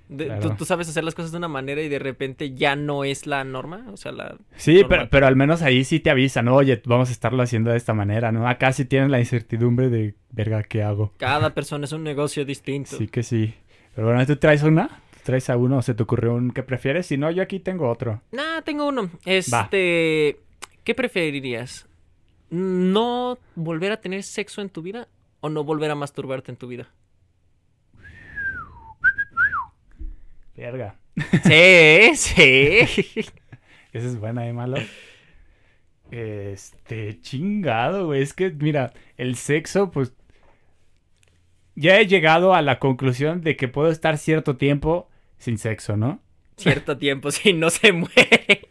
De- Claro. tú, tú sabes hacer las cosas de una manera y de repente ya no es la norma. O sea, la... Sí, pero, pero al menos ahí sí te avisan, ¿no? Oye, vamos a estarlo haciendo de esta manera, ¿no? Acá sí tienen la incertidumbre de, verga, ¿qué hago? Cada persona es un negocio distinto. Sí que sí. Pero bueno, ¿tú traes una? ¿Traes a uno o se te ocurrió un que prefieres? Si no, yo aquí tengo otro. Nah, tengo uno. Este, ¿qué preferirías? ¿No volver a tener sexo en tu vida o no volver a masturbarte en tu vida? Verga. Sí, sí. Esa es buena, ¿eh, malo? Este, chingado, güey. Es que, mira, el sexo, pues... Ya he llegado a la conclusión de que puedo estar cierto tiempo sin sexo, ¿no? Cierto tiempo, si no se muere.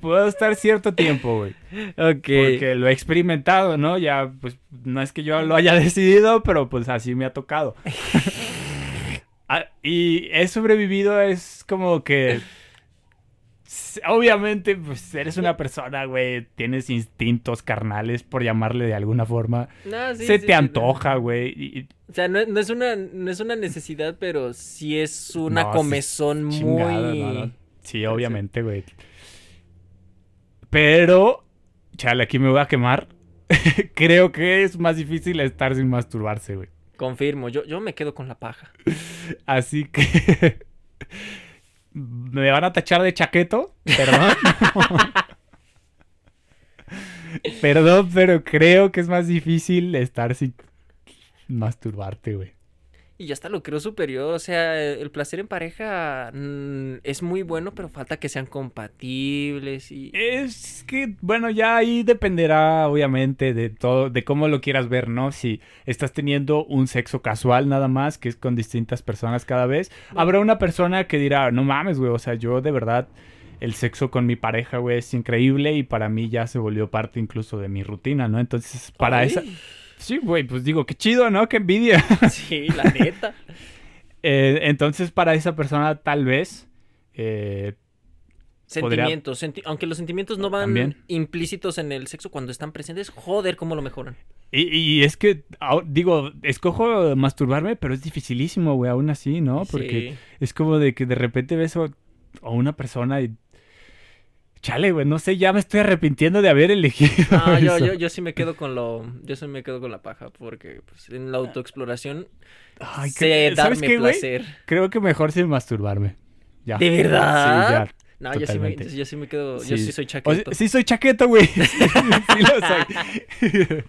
Puedo estar cierto tiempo, güey. Ok. Porque lo he experimentado, ¿no? Ya, pues, no es que yo lo haya decidido, pero pues así me ha tocado. Ah, y he sobrevivido, es como que... Obviamente, pues eres una persona, güey, tienes instintos carnales, por llamarle de alguna forma. No, sí, Se sí, te sí, antoja, güey. O sea, no, no es una, no es una necesidad, pero sí es una No, comezón muy... Sí, obviamente, güey. Pero, chale, aquí me voy a quemar. Creo que es más difícil estar sin masturbarse, güey. Confirmo, yo, yo me quedo con la paja. Así que me van a tachar de chaqueto, perdón. perdón, pero creo que es más difícil estar sin masturbarte, güey. Y ya hasta lo creo superior. O sea, el placer en pareja mm, es muy bueno, pero falta que sean compatibles y. Es que, bueno, ya ahí dependerá, obviamente, de todo, de cómo lo quieras ver, ¿no? Si estás teniendo un sexo casual nada más, que es con distintas personas cada vez, habrá una persona que dirá, no mames, güey, o sea, yo de verdad, el sexo con mi pareja, güey, es increíble y para mí ya se volvió parte incluso de mi rutina, ¿no? Entonces, para Ay, esa... Sí, güey, pues digo, qué chido, ¿no? Qué envidia. Sí, la neta. Eh, entonces, para esa persona, tal vez. eh, Podría- Sentimientos. senti- Aunque los sentimientos no van También. implícitos en el sexo cuando están presentes, joder, cómo lo mejoran. y, y es que, digo, escojo masturbarme, pero es dificilísimo, güey, aún así, ¿no? Porque Sí. es como de que de repente ves a a una persona y. Chale, güey, no sé, ya me estoy arrepintiendo de haber elegido. Ah, yo, eso. yo, yo sí me quedo con lo. Yo sí me quedo con la paja. Porque pues, en la autoexploración Ay, sé ¿qué- ¿Sabes darme qué, placer. Creo que mejor sin masturbarme. Ya. ¿De verdad? Sí, ya. No, yo sí, me, Totalmente. yo sí me quedo. Yo Sí. soy O sea, chaqueto. sí soy chaqueto, güey. sí, sí lo soy.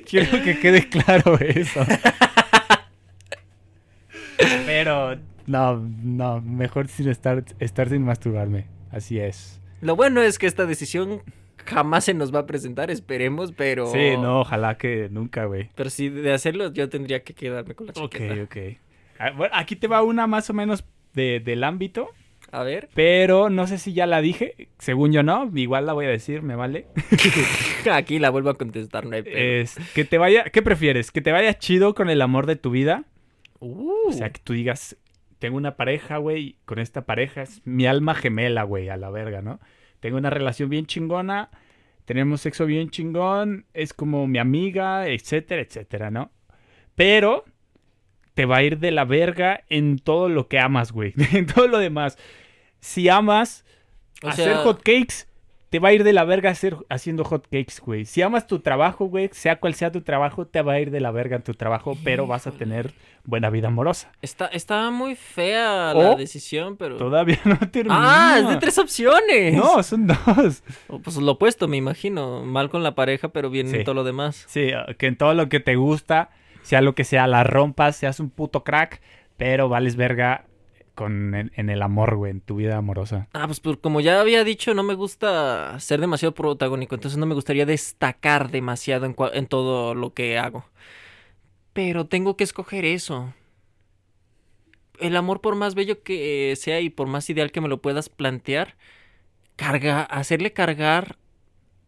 Quiero que quede claro eso. Pero no, no, mejor sin estar, estar sin masturbarme. Así es. Lo bueno es que esta decisión jamás se nos va a presentar, esperemos, pero. Sí, no, ojalá que nunca, güey. Pero sí, de hacerlo, yo tendría que quedarme con la Ok, chaqueta. ok. Ah, bueno, aquí te va una más o menos de- del ámbito, A ver. pero no sé si ya la dije. Según yo no, igual la voy a decir, me vale. Aquí la vuelvo a contestar, no hay pedo. Es que te vaya, ¿qué prefieres? ¿Que te vaya chido con el amor de tu vida? Uh, O sea, que tú digas, tengo una pareja, güey, con esta pareja es mi alma gemela, güey, a la verga, ¿no? Tengo una relación bien chingona, tenemos sexo bien chingón, es como mi amiga, etcétera, etcétera, ¿no? Pero te va a ir de la verga en todo lo que amas, güey, en todo lo demás. Si amas O hacer sea- hot cakes, te va a ir de la verga hacer, haciendo hot cakes, güey. Si amas tu trabajo, güey, sea cual sea tu trabajo, te va a ir de la verga en tu trabajo, pero vas a tener buena vida amorosa. está, está muy fea la O decisión, pero. Todavía no termina. Ah, es de tres opciones. No, son dos. O, Pues lo opuesto, me imagino. Mal con la pareja, pero bien Sí. en todo lo demás. Sí, que en todo lo que te gusta, sea lo que sea, la rompas, seas un puto crack, pero vales verga con en, el amor, güey, en tu vida amorosa. Ah, pues por- como ya había dicho, no me gusta ser demasiado protagónico, entonces no me gustaría destacar demasiado en, todo lo que hago. Pero tengo que escoger eso. El amor, por más bello que sea y por más ideal que me lo puedas plantear, carga, hacerle cargar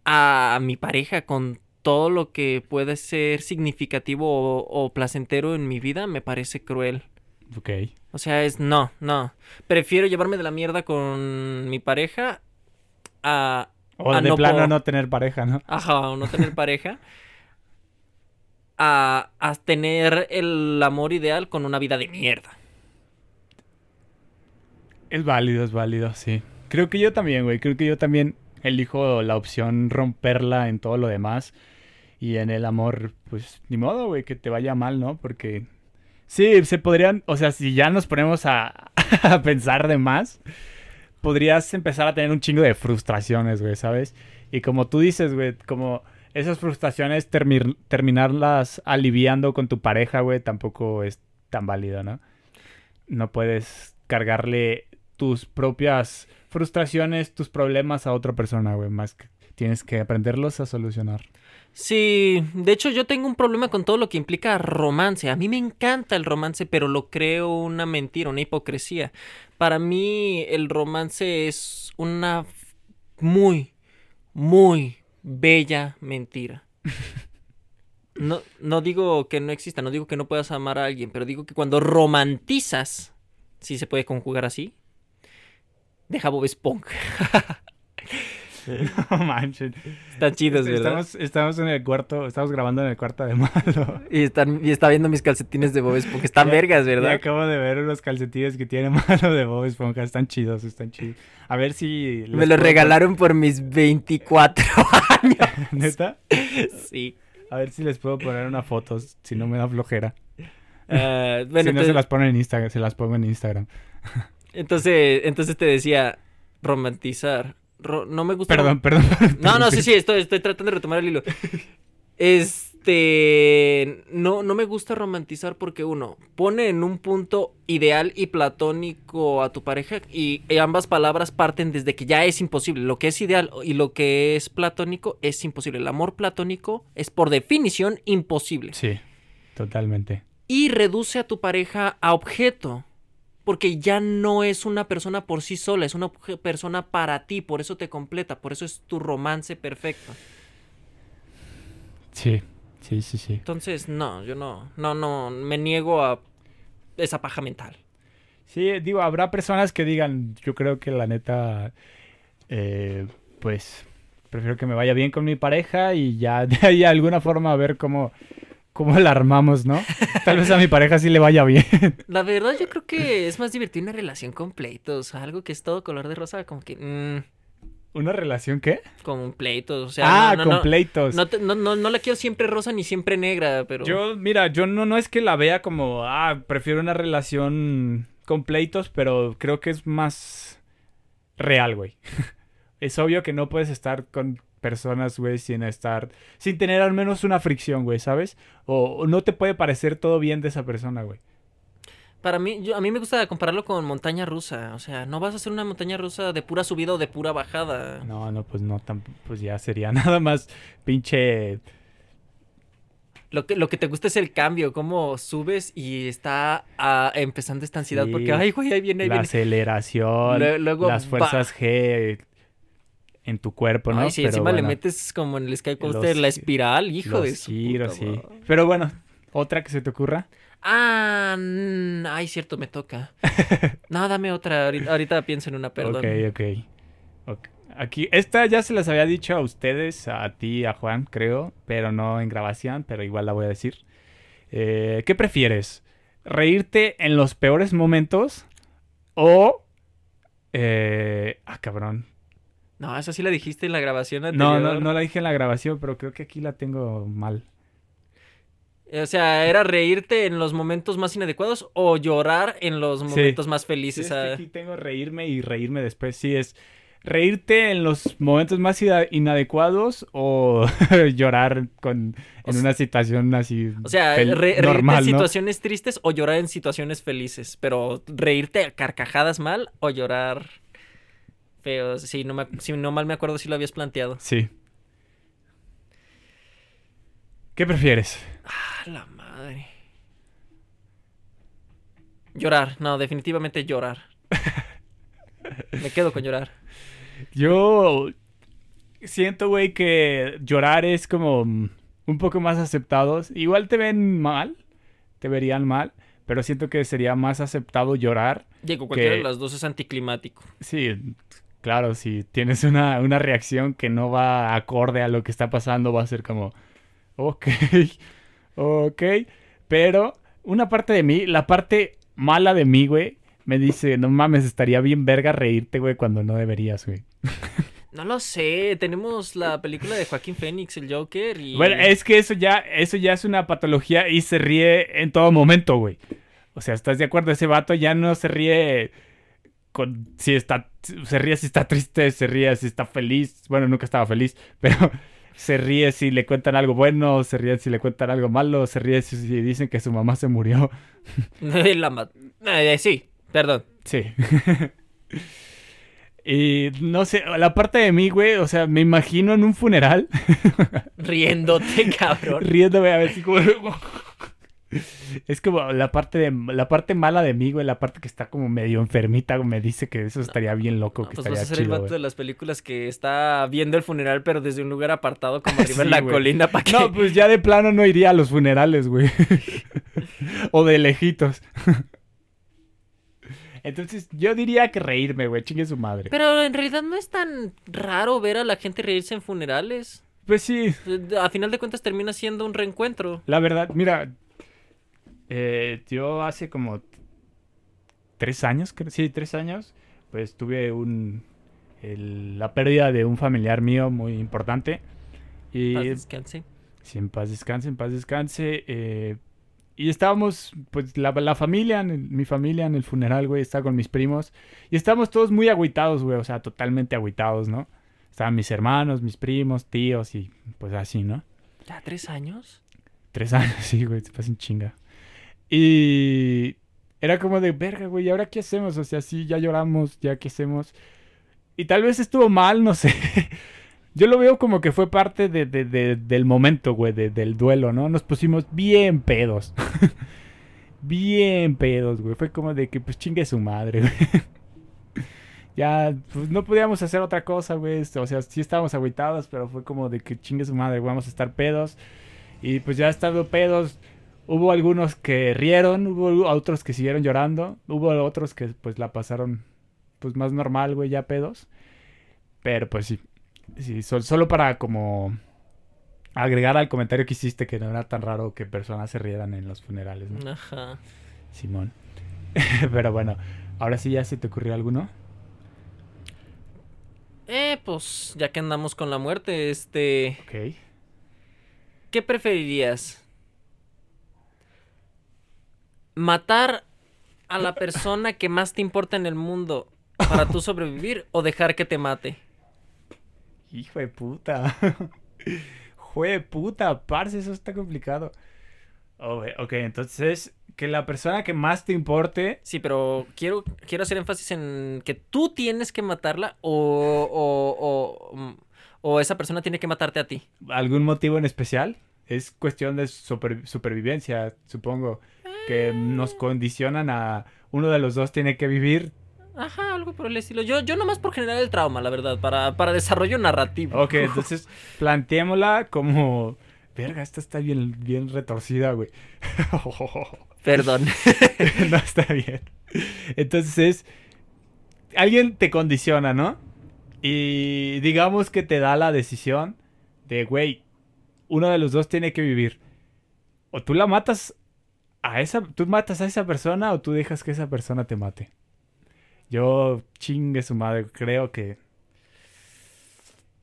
a mi pareja con todo lo que puede ser significativo o placentero en mi vida me parece cruel. Ok. O sea, es no, no. Prefiero llevarme de la mierda con mi pareja a. O a de no plano no tener pareja, ¿no? Ajá, o no tener pareja. A, a tener el amor ideal con una vida de mierda. Es válido, es válido, sí. Creo que yo también, güey. Creo que yo también elijo la opción romperla en todo lo demás. Y en el amor, pues ni modo, güey, que te vaya mal, ¿no? Porque sí, se podrían, o sea, si ya nos ponemos a, pensar de más, podrías empezar a tener un chingo de frustraciones, güey, ¿sabes? Y como tú dices, güey, como esas frustraciones termi- terminarlas aliviando con tu pareja, güey, tampoco es tan válido, ¿no? No puedes cargarle tus propias frustraciones, tus problemas a otra persona, güey, más que tienes que aprenderlos a solucionar. Sí, de hecho yo tengo un problema con todo lo que implica romance. A mí me encanta el romance, pero lo creo una mentira, una hipocresía. Para mí el romance es una muy, muy bella mentira. No, no digo que no exista, no digo que no puedas amar a alguien, pero digo que cuando romantizas, si se puede conjugar así, deja Bob Esponja. No manches. Están chidos, ¿verdad? Estamos, estamos en el cuarto, estamos grabando en el cuarto de malo. Y, están, y está viendo mis calcetines de Bob Esponja. Están vergas, Y ¿verdad? acabo de ver unos calcetines que tiene malo de Bob Esponja. Están chidos, están chidos. A ver si... Me lo puedo regalaron por mis 24 años. ¿Neta? Sí. A ver si les puedo poner una foto, si no me da flojera. Ah, bueno, si no entonces, se las ponen en Instagram, se las pongo en Instagram. entonces, entonces te decía, romantizar. No me gusta. Perdón, perdón. No, no, sí, sí, estoy, estoy tratando de retomar el hilo. Es. Este, no, no me gusta romantizar porque uno pone en un punto ideal y platónico a tu pareja y, y ambas palabras parten desde que ya es imposible. Lo que es ideal y lo que es platónico es imposible. El amor platónico es por definición imposible. Sí, totalmente. Y reduce a tu pareja a objeto. Porque ya no es una persona por sí sola, es una persona para ti, por eso te completa, por eso es tu romance perfecto. Sí, sí, sí, sí. Entonces, no, yo no, no, no, me niego a esa paja mental. Sí, digo, habrá personas que digan, yo creo que la neta, eh, pues, prefiero que me vaya bien con mi pareja y ya de ahí de alguna forma a ver cómo, cómo la armamos, ¿no? Tal vez a mi pareja sí le vaya bien. La verdad, yo creo que es más divertido una relación con pleitos, algo que es todo color de rosa, como que, mm, ¿Una relación qué? con pleitos, o sea, ah, no, no, con no, pleitos. no, te- no, no, no la quiero siempre rosa ni siempre negra, pero... Yo, mira, yo no, no es que la vea como, ah, prefiero una relación con pleitos, pero creo que es más real, güey. es obvio que no puedes estar con personas, güey, sin estar, sin tener al menos una fricción, güey, ¿sabes? O, o no te puede parecer todo bien de esa persona, güey. Para mí, yo, a mí me gusta compararlo con montaña rusa, o sea, no vas a hacer una montaña rusa de pura subida o de pura bajada. No, no, pues no, tan, pues ya sería nada más pinche... Lo que, lo que te gusta es el cambio, cómo subes y está ah, empezando esta ansiedad Sí, porque, ay, güey, ahí viene, ahí la viene. aceleración, Lue- luego las fuerzas G en tu cuerpo, ¿no? Ay, si Pero encima le metes como en el Sky Los Coaster la espiral, hijo de Los su giros, puta sí. Pero bueno, otra que se te ocurra. Ah, ay, cierto, me toca. no, dame otra, ahorita, ahorita pienso en una, perdón. Ok, ok. Ok. Aquí, esta ya se las había dicho a ustedes, a ti, a Juan, creo, pero no en grabación, pero igual la voy a decir. Eh, ¿Qué prefieres? ¿Reírte en los peores momentos o... eh, ah, cabrón. No, esa sí la dijiste en la grabación anterior. No, no, no la dije en la grabación, pero creo que aquí la tengo mal. O sea, ¿era reírte en los momentos más inadecuados o llorar en los Sí. momentos más Sí, felices? es que Ah, aquí tengo reírme y reírme después. Sí, es reírte en los momentos más ina- inadecuados o llorar con, O en una situación así O sea, re- reírte normal, en ¿no? situaciones tristes o llorar en situaciones felices. Pero reírte a carcajadas mal o llorar feo. Si no, me, si no mal me acuerdo si lo habías planteado. Sí. ¿Qué prefieres? Ah, la madre. Llorar, no, definitivamente llorar. Me quedo con llorar. Yo siento, güey, que llorar es como mm, un poco más aceptado. Igual te ven mal, te verían mal, pero siento que sería más aceptado llorar Digo, cualquiera Que- de las dos es anticlimático. Sí, claro, si tienes una, una reacción que no va acorde a lo que está pasando, va a ser como, ok, ok, pero una parte de mí, la parte mala de mí, güey, me dice, no mames, estaría bien verga reírte, güey, cuando no deberías, güey. No lo sé, tenemos la película de Joaquín Phoenix, el Joker, y... Bueno, es que eso ya, eso ya es una patología y se ríe en todo momento, güey. O sea, ¿estás de acuerdo? Ese vato ya no se ríe con si está se ríe si está triste, se ríe si está feliz. Bueno, nunca estaba feliz, pero se ríe si le cuentan algo bueno, se ríe si le cuentan algo malo, se ríe si, si dicen que su mamá se murió. La eh, sí, perdón. Sí. y no sé, la parte de mí, güey, o sea, me imagino en un funeral Riéndote, cabrón. riéndome a ver si como es como la parte de la parte mala de mí, güey, la parte que está como medio enfermita, me dice que eso estaría bien loco, No, que pues vas estaría a ser el chido, vato güey. de las películas que está viendo el funeral, pero desde un lugar apartado, como arriba en la güey. colina, para que... No, pues ya de plano no iría a los funerales, güey. o de lejitos. Entonces, yo diría que reírme, güey, chingue su madre. Pero en realidad no es tan raro ver a la gente reírse en funerales. Pues sí, A final de cuentas termina siendo un reencuentro. La verdad, mira, eh, yo hace como tres años, creo, sí, tres años, pues tuve un, el- la pérdida de un familiar mío muy importante. Y Paz descanse. sí, en paz descanse, en paz descanse. eh, y estábamos, pues, la, la familia, en el- mi familia en el funeral, güey, estaba con mis primos. Y estábamos todos muy agüitados, güey, o sea, totalmente agüitados, ¿no? Estaban mis hermanos, mis primos, tíos y pues así, ¿no? ¿Ya tres años? Tres años, sí, güey, se pasa en chinga. Y era como de, verga, güey, ¿y ahora qué hacemos? O sea, sí, ya lloramos, ya qué hacemos. Y tal vez estuvo mal, no sé. Yo lo veo como que fue parte de, de- de- del momento, güey, de- del duelo, ¿no? Nos pusimos bien pedos. bien pedos, güey. Fue como de que, pues, chingue su madre, güey. ya, pues, no podíamos hacer otra cosa, güey. O sea, sí estábamos agüitados, pero fue como de que chingue su madre, güey, vamos a estar pedos. Y pues ya estando pedos, hubo algunos que rieron, hubo otros que siguieron llorando, hubo otros que pues la pasaron pues más normal, güey, ya pedos. Pero pues sí, sí, sol- solo para como agregar al comentario que hiciste que no era tan raro que personas se rieran en los funerales, ¿no? Ajá. Simón. Pero bueno, ahora sí ya se te ocurrió alguno. Eh, pues ya que andamos con la muerte, este, Ok. ¿qué preferirías? ¿Matar a la persona que más te importa en el mundo para tú sobrevivir o dejar que te mate? Hijo de puta. De puta, parce, eso está complicado. Oh, ok, entonces, que la persona que más te importe. Sí, pero quiero, quiero hacer énfasis en que tú tienes que matarla o, o, o, o esa persona tiene que matarte a ti. ¿Algún motivo en especial? Es cuestión de super- supervivencia, supongo. Que nos condicionan a. Uno de los dos tiene que vivir. Ajá, algo por el estilo. Yo, yo nomás por generar el trauma, la verdad, para, para desarrollo narrativo. Ok, entonces planteémosla como. Verga, esta está bien, bien retorcida, güey. Perdón. no está bien. Entonces, alguien te condiciona, ¿no? Y digamos que te da la decisión de, güey, uno de los dos tiene que vivir. O tú la matas a esa, tú matas a esa persona o tú dejas que esa persona te mate. Yo, chingue su madre, creo que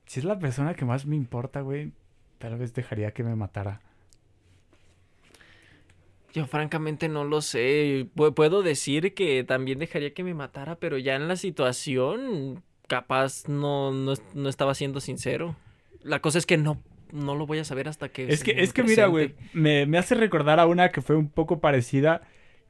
si es la persona que más me importa, güey, tal vez dejaría que me matara. Yo francamente no lo sé. Pu- Puedo decir que también dejaría que me matara, pero ya en la situación capaz no, no, no estaba siendo sincero. La cosa es que no, no lo voy a saber hasta que... Es que, es que mira, güey, me, me hace recordar a una que fue un poco parecida,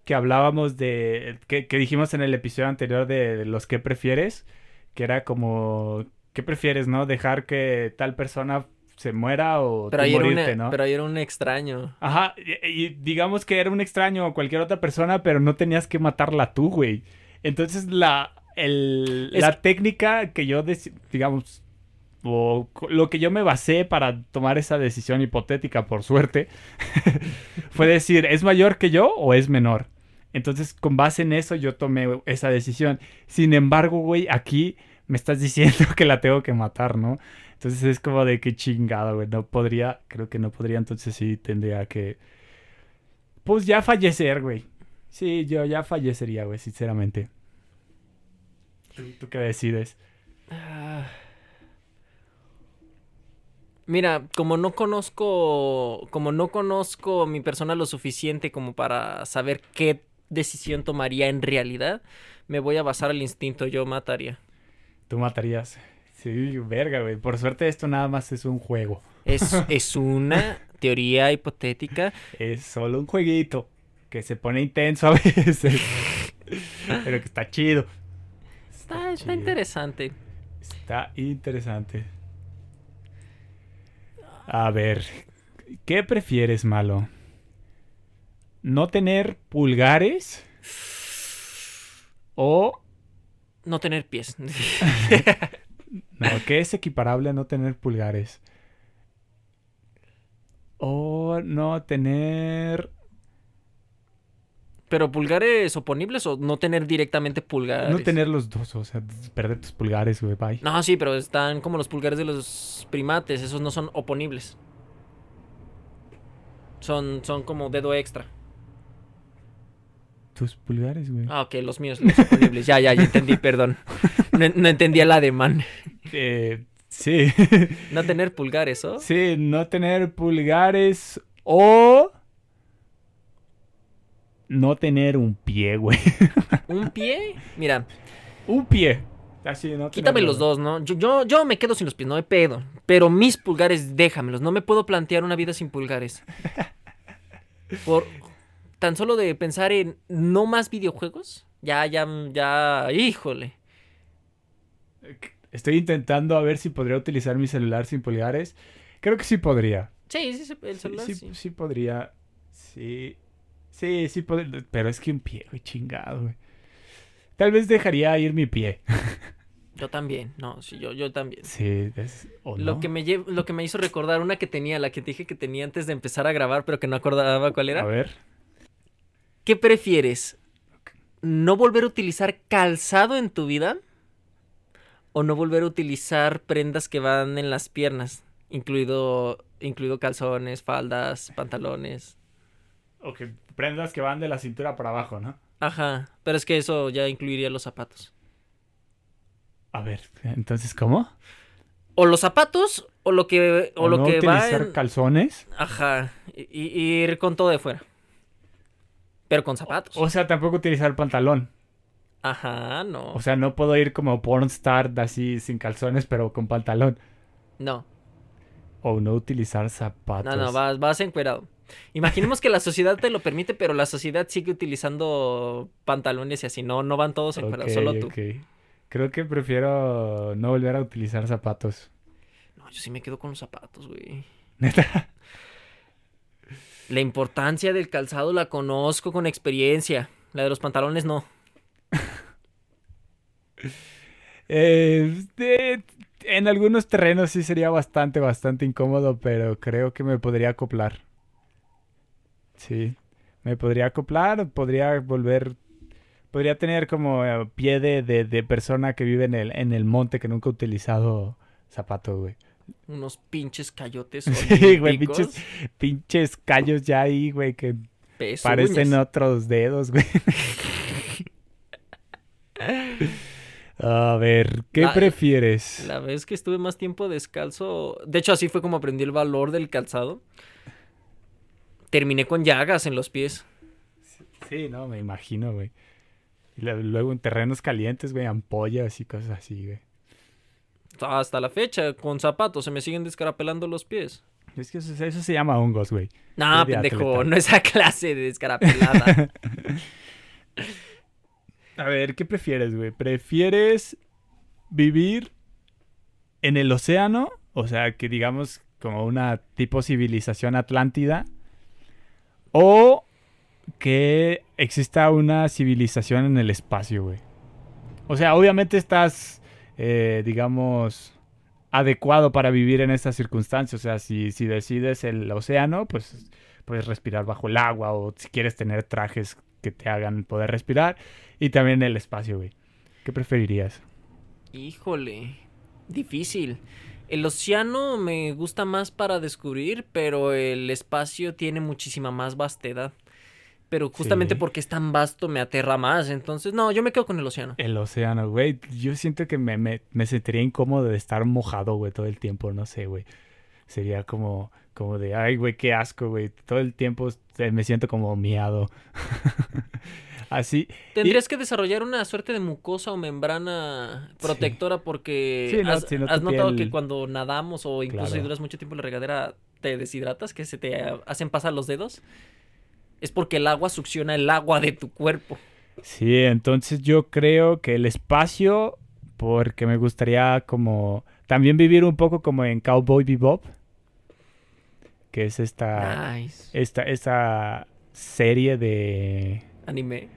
que hablábamos de, que, que dijimos en el episodio anterior de los que prefieres, que era como, ¿qué prefieres, no? Dejar que tal persona se muera o Pero tú ahí, era morirte, una- ¿no? pero ahí era un extraño. Ajá, y, y digamos que era un extraño o cualquier otra persona, pero no tenías que matarla tú, güey. Entonces la, el, Es- la técnica que yo, digamos, o lo que yo me basé para tomar esa decisión hipotética, por suerte, fue decir, ¿es mayor que yo o es menor? Entonces, con base en eso, yo tomé esa decisión. Sin embargo, güey, aquí me estás diciendo que la tengo que matar, ¿no? Entonces es como de que chingado, güey. No podría, creo que no podría, entonces sí tendría que. Pues ya fallecer, güey. Sí, yo ya fallecería, güey, sinceramente. ¿Tú, tú qué decides? Ah. Mira, como no conozco, como no conozco mi persona lo suficiente como para saber qué decisión tomaría en realidad, me voy a basar al instinto, yo mataría. Tú matarías. Sí, verga, güey. Por suerte esto nada más es un juego. Es, es una teoría hipotética. Es solo un jueguito que se pone intenso a veces. Pero que está chido. Está, está chido. interesante. Está interesante. A ver, ¿qué prefieres, malo? ¿No tener pulgares? ¿O No tener pies. no, qué es equiparable a no tener pulgares? ¿O no tener... Pero pulgares oponibles o no tener directamente pulgares. No tener los dos, o sea, perder tus pulgares, güey, bye. No, sí, pero están como los pulgares de los primates, esos no son oponibles. Son, son como dedo extra. Tus pulgares, güey. Ah, ok, los míos, los oponibles. Ya, ya, ya entendí, perdón. No, no entendía el ademán. Eh, sí. No tener pulgares, ¿o? Sí, no tener pulgares o no tener un pie, güey. ¿Un pie? Mira, un pie. Así, no quítame los dos, ¿no? Yo, yo, yo me quedo sin los pies, no hay pedo. Pero mis pulgares, déjamelos. No me puedo plantear una vida sin pulgares. Por tan solo de pensar en no más videojuegos. Ya, ya, ya, híjole. Estoy intentando a ver si podría utilizar mi celular sin pulgares. Creo que sí podría. Sí, sí, sí, el celular sí, sí. sí podría. Sí. Sí, sí. Pero es que un pie, güey, chingado, güey. Tal vez dejaría ir mi pie. Yo también, no, sí, yo, yo también. Sí, es, o Lo, no. que me lle- lo que me hizo recordar una que tenía, la que te dije que tenía antes de empezar a grabar, pero que no acordaba cuál A era. ver. ¿Qué prefieres? ¿No volver a utilizar calzado en tu vida? ¿O no volver a utilizar prendas que van en las piernas? Incluido, incluido calzones, faldas, pantalones. Ok, prendas que van de la cintura para abajo, ¿no? Ajá, pero es que eso ya incluiría los zapatos. A ver, entonces, ¿cómo? O los zapatos, o lo que, o, lo no que va utilizar en... calzones. Ajá, y, y ir con todo de fuera. Pero con zapatos. O sea, tampoco utilizar pantalón. Ajá, no. O sea, no puedo ir como pornstar así sin calzones, pero con pantalón. no, O no utilizar zapatos. no, no, vas, vas encuerado. Imaginemos que la sociedad te lo permite, pero la sociedad sigue utilizando pantalones y así. No, no van todos encuerados, Ok, solo tú. Creo que prefiero no volver a utilizar zapatos. No, yo sí me quedo con los zapatos, güey. Neta. La importancia del calzado la conozco con experiencia. La de los pantalones no. Eh, de- en algunos terrenos sí sería bastante, bastante incómodo, pero creo que me podría acoplar. Sí, me podría acoplar, podría volver, podría tener como eh, pie de, de, de persona que vive en el, en el monte que nunca ha utilizado zapato, güey. Unos pinches cayotes. Sí, güey, pinches, pinches callos ya ahí, güey, que parecen otros dedos, güey. A ver, ¿qué La- prefieres? La vez que estuve más tiempo descalzo, de hecho así fue como aprendí el valor del calzado. Terminé con llagas en los pies. Sí, no, me imagino, güey. Y luego en terrenos calientes, güey, ampollas y cosas así, güey. Hasta la fecha, con zapatos, se me siguen descarapelando los pies. Es que eso, eso se llama hongos, güey. No, de pendejo, atleta. no esa clase de descarapelada. A ver, ¿qué prefieres, güey? ¿Prefieres vivir en el océano? O sea, que digamos como una tipo civilización atlántida. O que exista una civilización en el espacio, güey. O sea, obviamente estás, eh, digamos, adecuado para vivir en estas circunstancias. O sea, si, si decides el océano, pues puedes respirar bajo el agua. O si quieres tener trajes que te hagan poder respirar. Y también el espacio, güey. ¿Qué preferirías? Híjole, difícil. El océano me gusta más para descubrir, pero el espacio tiene muchísima más vastedad. Pero justamente Sí. porque es tan vasto me aterra más. Entonces, no, yo me quedo con el océano. El océano, güey. Yo siento que me, me, me sentiría incómodo de estar mojado, güey, todo el tiempo. No sé, güey. Sería como, como de, ay, güey, qué asco, güey. Todo el tiempo eh, me siento como miado. Así. Tendrías que desarrollar una suerte de mucosa o membrana protectora porque Sí, no, has, si no tu has notado piel- que cuando nadamos o incluso si duras mucho tiempo en la regadera te deshidratas, que se te hacen pasar los dedos. Es porque el agua succiona el agua de tu cuerpo. Sí, entonces yo creo que el espacio, porque me gustaría como también vivir un poco como en Cowboy Bebop, que es esta, Nice. esta, esta serie de, Anime.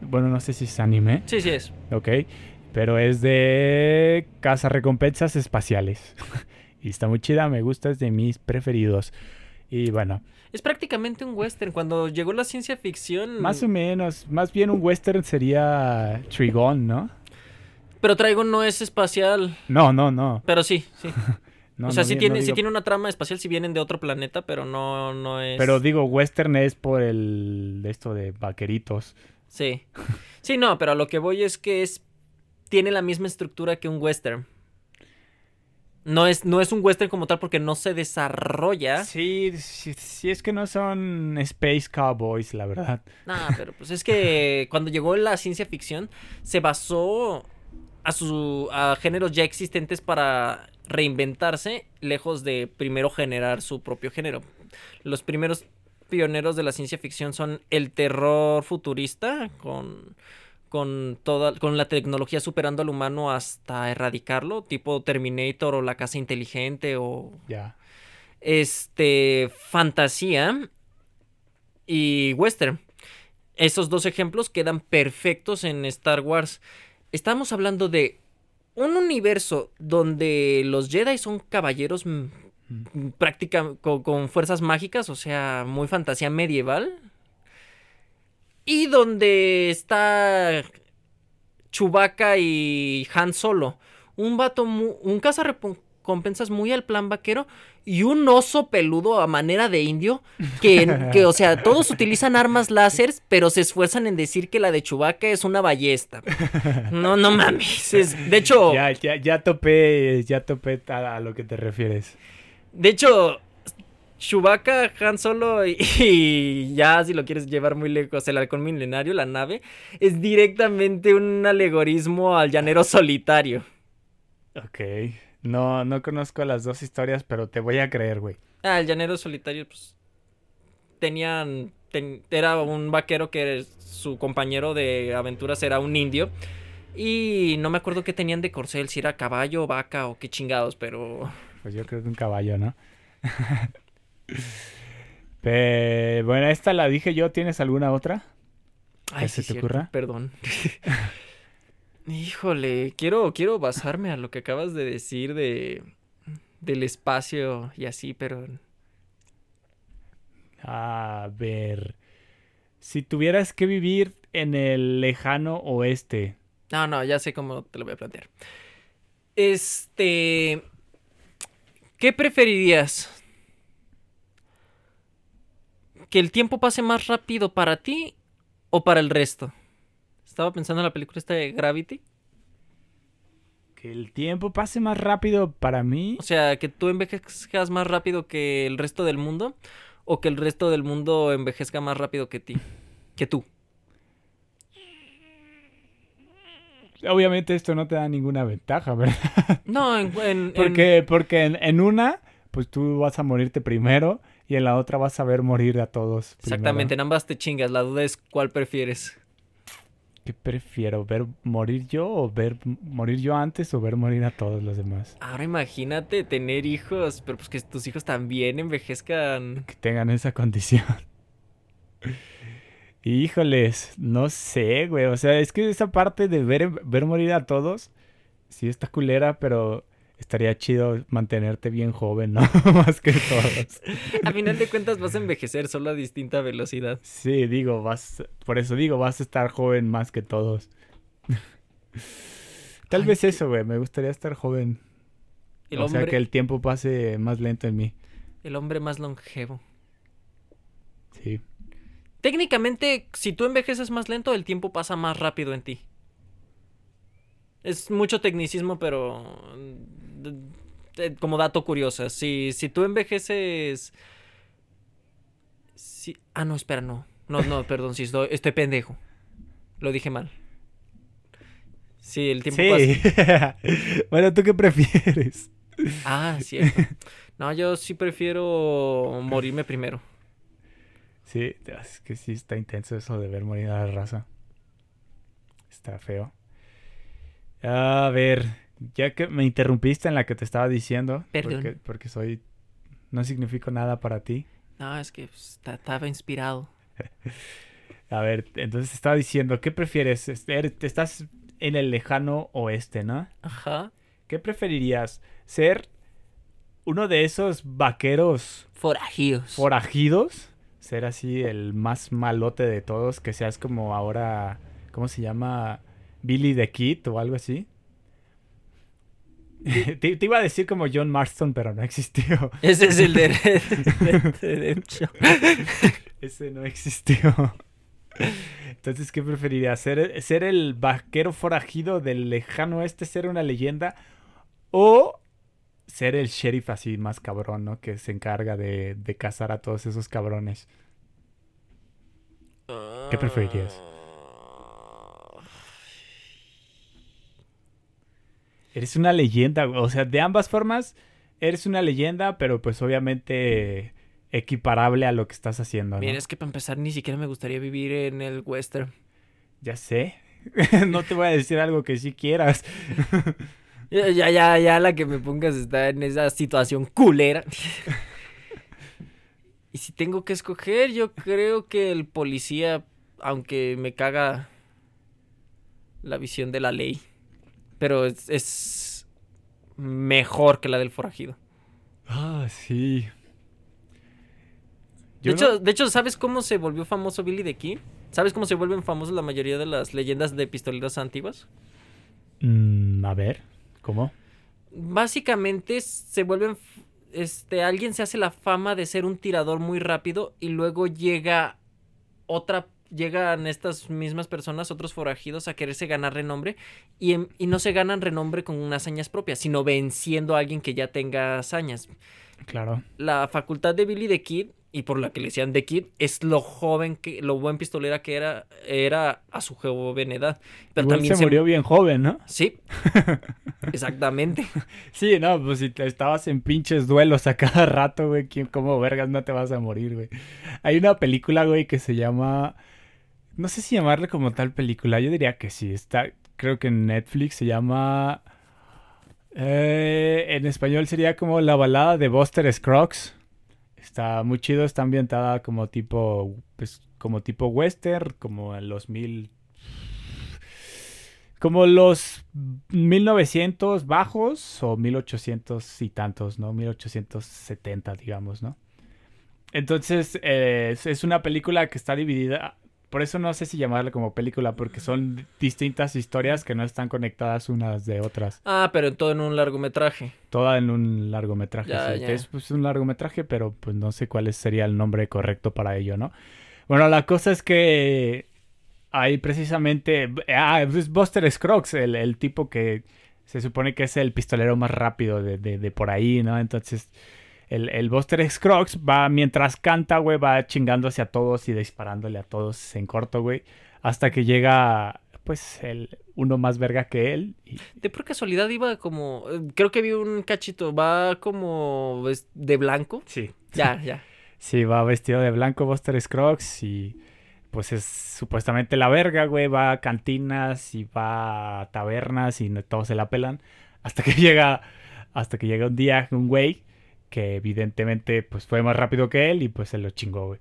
Bueno, no sé si es anime, Sí, sí es. ok, pero es de cazarrecompensas espaciales. y está muy chida, me gusta, es de mis preferidos. Y bueno, Es prácticamente un western. Cuando llegó la ciencia ficción. más o menos, más bien un western sería Trigon, ¿no? Pero Trigon no es espacial. No, no, no. Pero sí, sí. no o sea, no sí, di- tiene, no sí tiene una trama espacial si vienen de otro planeta, pero no, no es. Pero digo, western es por el esto de vaqueritos. Sí. Sí, no, pero a lo que voy es que es. Tiene la misma estructura que un western. No es, no es un western como tal porque no se desarrolla. Sí, sí, sí, es que no son Space Cowboys, la verdad. Nah, pero pues es que cuando llegó la ciencia ficción se basó a su a géneros ya existentes para reinventarse, lejos de primero generar su propio género. Los primeros pioneros de la ciencia ficción son el terror futurista con con toda con la tecnología superando al humano hasta erradicarlo, tipo Terminator o la casa inteligente o Ya. este fantasía y western. Esos dos ejemplos quedan perfectos en Star Wars. Estamos hablando de un universo donde los Jedi son caballeros. Práctica con, con fuerzas mágicas, o sea, muy fantasía medieval. Y donde está Chewbacca y Han Solo. Un vato, mu- un cazarrecompensas muy al plan vaquero y un oso peludo a manera de indio. Que, que, o sea, todos utilizan armas láseres, pero se esfuerzan en decir que la de Chewbacca es una ballesta. No, no mames. es- de hecho, Ya, ya, ya topé, ya topé a, a lo que te refieres. De hecho, Chewbacca, Han Solo y, y ya si lo quieres llevar muy lejos, el halcón milenario, la nave, es directamente un alegorismo al llanero solitario. Ok. No, no conozco las dos historias, pero te voy a creer, güey. Ah, el llanero solitario, pues, tenían, ten- era un vaquero que su compañero de aventuras era un indio. Y no me acuerdo qué tenían de corcel, si era caballo, vaca o qué chingados, pero... Pues yo creo que un caballo, ¿no? Pe- bueno, esta la dije yo. ¿Tienes alguna otra? Ay, se sí, te cierto, ocurra? Perdón. Híjole, quiero, quiero basarme a lo que acabas de decir de del espacio y así, pero A ver. Si tuvieras que vivir en el lejano oeste. no, no, ya sé cómo te lo voy a plantear. Este, ¿qué preferirías? ¿Que el tiempo pase más rápido para ti o para el resto? Estaba pensando en la película esta de Gravity. Que el tiempo pase más rápido para mí. O sea, que tú envejezcas más rápido que el resto del mundo o que el resto del mundo envejezca más rápido que ti, que tú. Obviamente esto no te da ninguna ventaja, ¿verdad? No, en, en- en- Porque, porque en, en una, pues tú vas a morirte primero y en la otra vas a ver morir a todos. primero. exactamente, en ambas te chingas. La duda es cuál prefieres. ¿Qué prefiero? ¿Ver morir yo o ver morir yo antes o ver morir a todos los demás? Ahora imagínate tener hijos, pero pues que tus hijos también envejezcan. Que tengan esa condición. Híjoles, no sé, güey. O sea, es que esa parte de ver, ver morir a todos, sí está culera, pero estaría chido mantenerte bien joven, ¿no? Más que todos. A final de cuentas vas a envejecer solo a distinta velocidad. Sí, digo, vas, por eso digo, vas a estar joven más que todos. Tal Ay, vez qué- eso, güey, me gustaría estar joven. El o hombre, sea, que el tiempo pase más lento en mí. el hombre más longevo. Sí. Técnicamente, si tú envejeces más lento, el tiempo pasa más rápido en ti. Es mucho tecnicismo, pero mm, d- como dato curioso, si, si tú envejeces... si- Ah, no, espera, no. No, no, perdón, si estoy, estoy pendejo. Lo dije mal. Sí, el tiempo pasa... Sí. bueno, ¿tú qué prefieres? Ah, cierto. No, yo sí prefiero morirme primero. Sí, es que sí está intenso eso de ver morir a la raza. Está feo. A ver, ya que me interrumpiste en la que te estaba diciendo, Perdón. Porque, porque soy no significo nada para ti. No, es que pues, ta- estaba inspirado. A ver, entonces te estaba diciendo, ¿qué prefieres? Te estás en el lejano oeste, ¿no? Ajá. ¿Qué preferirías? ¿Ser uno de esos vaqueros Forajidos. forajidos? ¿Ser así el más malote de todos? Que seas como ahora, ¿cómo se llama? Billy the Kid o algo así. te, te iba a decir como John Marston, pero no existió. Ese es el de Redemption. Ese no existió. Entonces, ¿qué preferirías? ¿Ser, ¿Ser el vaquero forajido del lejano oeste, ser una leyenda? ¿O ser el sheriff así más cabrón, ¿no? Que se encarga de, de cazar a todos esos cabrones. ¿Qué preferirías? Eres una leyenda, o sea, de ambas formas eres una leyenda, pero pues obviamente equiparable a lo que estás haciendo, ¿no? Mira, es que para empezar ni siquiera me gustaría vivir en el western. Ya sé. no te voy a decir algo que sí quieras. Ya, ya, ya, la que me pongas está en esa situación culera. y si tengo que escoger, yo creo que el policía, aunque me caga la visión de la ley, pero es, es mejor que la del forajido. Ah, sí. De hecho, de hecho, ¿sabes cómo se volvió famoso Billy the Kid? ¿Sabes cómo se vuelven famosos la mayoría de las leyendas de pistoleros antiguas? Mm, a ver, ¿cómo? Básicamente se vuelven. Este, alguien se hace la fama de ser un tirador muy rápido y luego llega otra. Llegan estas mismas personas, otros forajidos, a quererse ganar renombre y, em- y no se ganan renombre con hazañas propias, sino venciendo a alguien que ya tenga hazañas. Claro. La facultad de Billy the Kid, y por la que le decían The Kid, es lo joven que, lo buen pistolera que era, era a su joven edad. Pero Igual también se murió bien joven, ¿no? Sí, exactamente. Sí, no, pues si te estabas en pinches duelos a cada rato, güey, ¿quién- ¿cómo vergas no te vas a morir, güey? Hay una película, güey, que se llama... No sé si llamarle como tal película, yo diría que sí, está, creo que en Netflix se llama... eh, en español sería como La balada de Buster Scruggs. Está muy chido, está ambientada como tipo, pues, como tipo western, como en los mil... Como los 1900 bajos o 1800 y tantos, ¿no? 1870, digamos, ¿no? Entonces, eh, es, es una película que está dividida. Por eso no sé si llamarla como película, porque son distintas historias que no están conectadas unas de otras. Ah, pero todo en un largometraje. Toda en un largometraje. Ya, sí, ya. es pues, un largometraje, pero pues no sé cuál sería el nombre correcto para ello, ¿no? Bueno, la cosa es que hay precisamente... Ah, es Buster Scruggs, el, el tipo que se supone que es el pistolero más rápido de, de- de por ahí, ¿no? Entonces, el, el Buster Scruggs va, mientras canta, güey, va chingándose a todos y disparándole a todos en corto, güey. Hasta que llega, pues, el uno más verga que él. Y, De por casualidad iba como. Creo que vi un cachito. Va como de blanco. sí, Ya, ya. Sí, va vestido de blanco Buster Scruggs y pues es supuestamente la verga, güey. Va a cantinas y va a tabernas y todos se la pelan. Hasta que llega, hasta que llega un día un güey que evidentemente pues fue más rápido que él y pues se lo chingó, güey.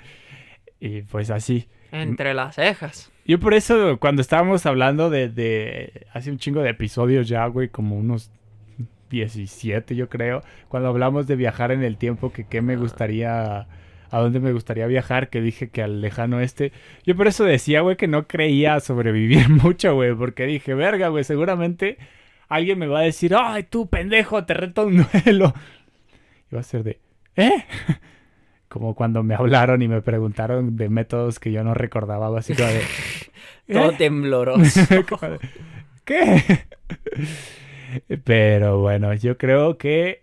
y pues así. Entre las cejas. Yo por eso cuando estábamos hablando de, de hace un chingo de episodios ya, güey, como unos 17 yo creo, cuando hablamos de viajar en el tiempo, que qué me gustaría, a dónde me gustaría viajar, que dije que al lejano oeste, yo por eso decía, güey, que no creía sobrevivir mucho, güey, porque dije, verga, güey, seguramente alguien me va a decir, ay, tú pendejo, te reto un duelo. Y va a ser de, ¿eh? Como cuando me hablaron y me preguntaron de métodos que yo no recordaba, así como de... Todo ¿eh? tembloroso. ¿Qué? Pero bueno, yo creo que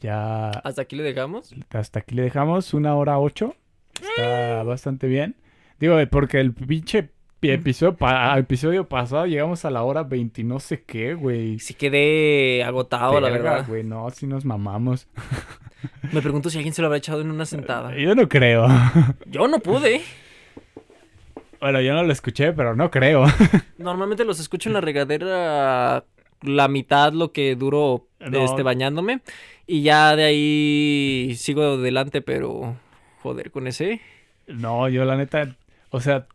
ya Hasta aquí le dejamos. hasta aquí le dejamos una hora ocho. Está bastante bien. Digo, porque el pinche pi- episodio, pa- episodio pasado llegamos a la hora 20 y no sé qué, güey. Sí quedé agotado, la verdad. güey, no, si nos mamamos. Me pregunto si alguien se lo habrá echado en una sentada. Yo no creo. Yo no pude. Bueno, yo no lo escuché, pero no creo. Normalmente los escucho en la regadera la mitad lo que duro No. este, bañándome. Y ya de ahí sigo adelante, pero joder, con ese. No, yo la neta, o sea,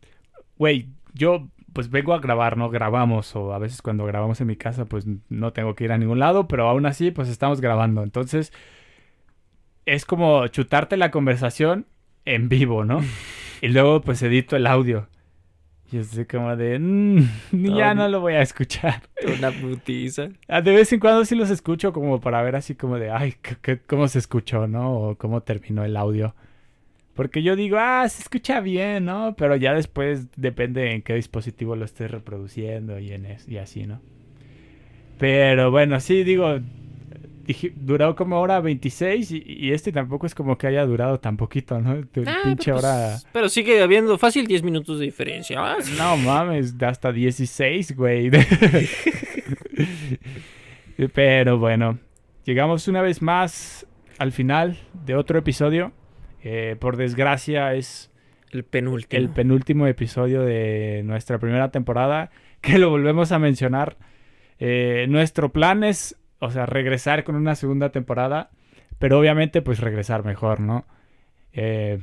güey, yo pues vengo a grabar, ¿no? Grabamos, o a veces cuando grabamos en mi casa, pues no tengo que ir a ningún lado, pero aún así, pues estamos grabando. Entonces, es como chutarte la conversación en vivo, ¿no? Y luego, pues edito el audio. Y es así como de, "Mm, ya no lo voy a escuchar. Una putiza. Ah, De vez en cuando sí los escucho como para ver así como de, ay, ¿qué- qué- ¿cómo se escuchó, no? O cómo terminó el audio. Porque yo digo, ah, se escucha bien, ¿no? Pero ya después depende en qué dispositivo lo estés reproduciendo y, en es- y así, ¿no? Pero bueno, sí, digo, dije- duró como hora 26 y, y este tampoco es como que haya durado tan poquito, ¿no? Tu Ah, pinche pero, hora... pues, pero sigue habiendo fácil 10 minutos de diferencia. Sí. No mames, hasta 16, güey. Pero bueno, llegamos una vez más al final de otro episodio. Eh, por desgracia es El penúltimo. el penúltimo episodio de nuestra primera temporada, que lo volvemos a mencionar. Eh, nuestro plan es, o sea, regresar con una segunda temporada, pero obviamente pues regresar mejor, ¿no? Eh,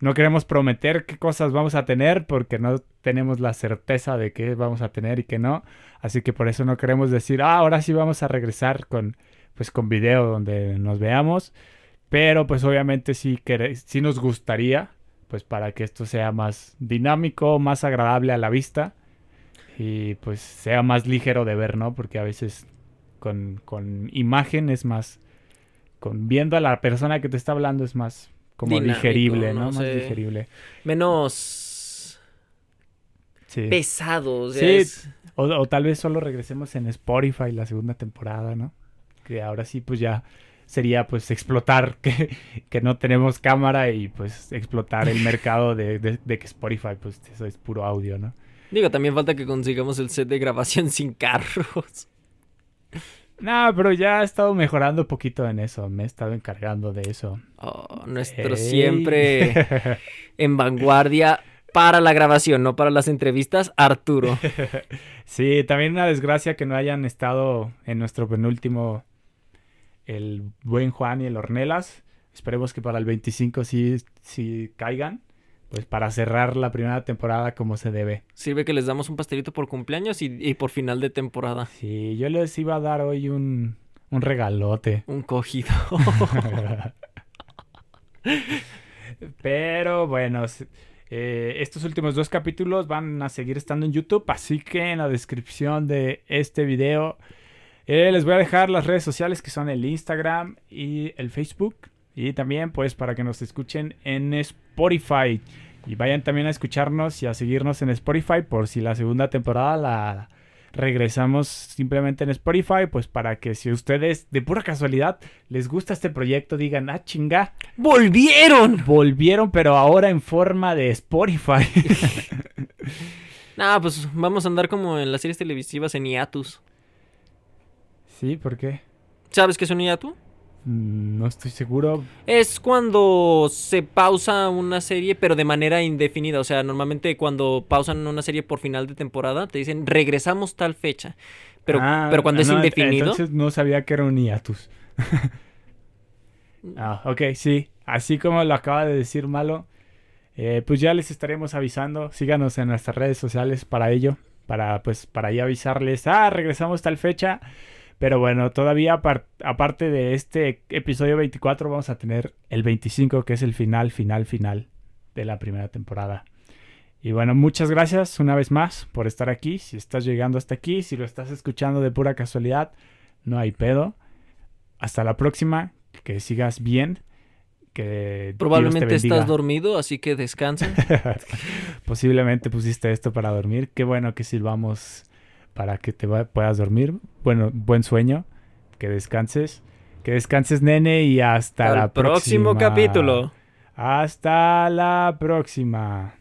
no queremos prometer qué cosas vamos a tener porque no tenemos la certeza de qué vamos a tener y qué no. Así que por eso no queremos decir, ah, ahora sí vamos a regresar con, pues, con video donde nos veamos. Pero pues obviamente sí, quere- sí nos gustaría, pues para que esto sea más dinámico, más agradable a la vista y pues sea más ligero de ver, ¿no? Porque a veces con, con imagen es más, con viendo a la persona que te está hablando es más como Dinámico, digerible, ¿no? no Más sé. digerible. Menos Sí. pesado. O sea, Sí. es- O, o tal vez solo regresemos en Spotify la segunda temporada, ¿no? Que ahora sí, pues ya sería pues explotar que, que no tenemos cámara y pues explotar el mercado de, de- de que Spotify pues eso es puro audio, ¿no? Digo, también falta que consigamos el set de grabación sin carros. No, pero ya he estado mejorando un poquito en eso, me he estado encargando de eso. Oh, nuestro siempre en vanguardia para la grabación, no para las entrevistas, Arturo. Sí, también una desgracia que no hayan estado en nuestro penúltimo el buen Juan y el Ornelas. Esperemos que para el 25 sí, sí caigan. Pues para cerrar la primera temporada como se debe. Sirve que les damos un pastelito por cumpleaños y, y por final de temporada. Sí, yo les iba a dar hoy un, un regalote. Un cogido. Pero bueno, eh, estos últimos dos capítulos van a seguir estando en YouTube, así que en la descripción de este video eh, les voy a dejar las redes sociales que son el Instagram y el Facebook. Y también pues para que nos escuchen en Spotify. Y vayan también a escucharnos y a seguirnos en Spotify por si la segunda temporada la regresamos simplemente en Spotify. Pues para que si ustedes de pura casualidad les gusta este proyecto digan, ah chinga, ¡Volvieron! volvieron, pero ahora en forma de Spotify. Nah, pues vamos a andar como en las series televisivas en hiatus. Sí, ¿por qué? ¿Sabes qué es un hiatus? Mm, No estoy seguro. Es cuando se pausa una serie, pero de manera indefinida. O sea, normalmente cuando pausan una serie por final de temporada, te dicen regresamos tal fecha. Pero, Ah, pero cuando es indefinido. Entonces no sabía que era un hiatus. ah, ok, sí. Así como lo acaba de decir Malo, eh, pues ya les estaremos avisando. Síganos en nuestras redes sociales para ello. Para, pues, para ahí avisarles, ah, regresamos tal fecha. Pero bueno, todavía apar- aparte de este episodio 24 vamos a tener el 25, que es el final, final, final de la primera temporada. Y bueno, muchas gracias una vez más por estar aquí. Si estás llegando hasta aquí, si lo estás escuchando de pura casualidad, no hay pedo. Hasta la próxima, que sigas bien. Que Dios te Probablemente estás dormido, así que descansa. Posiblemente pusiste esto para dormir. Qué bueno que sirvamos para que te puedas dormir. Bueno, buen sueño. Que descanses. Que descanses, nene, y hasta Al la próximo próxima. capítulo. Hasta la próxima.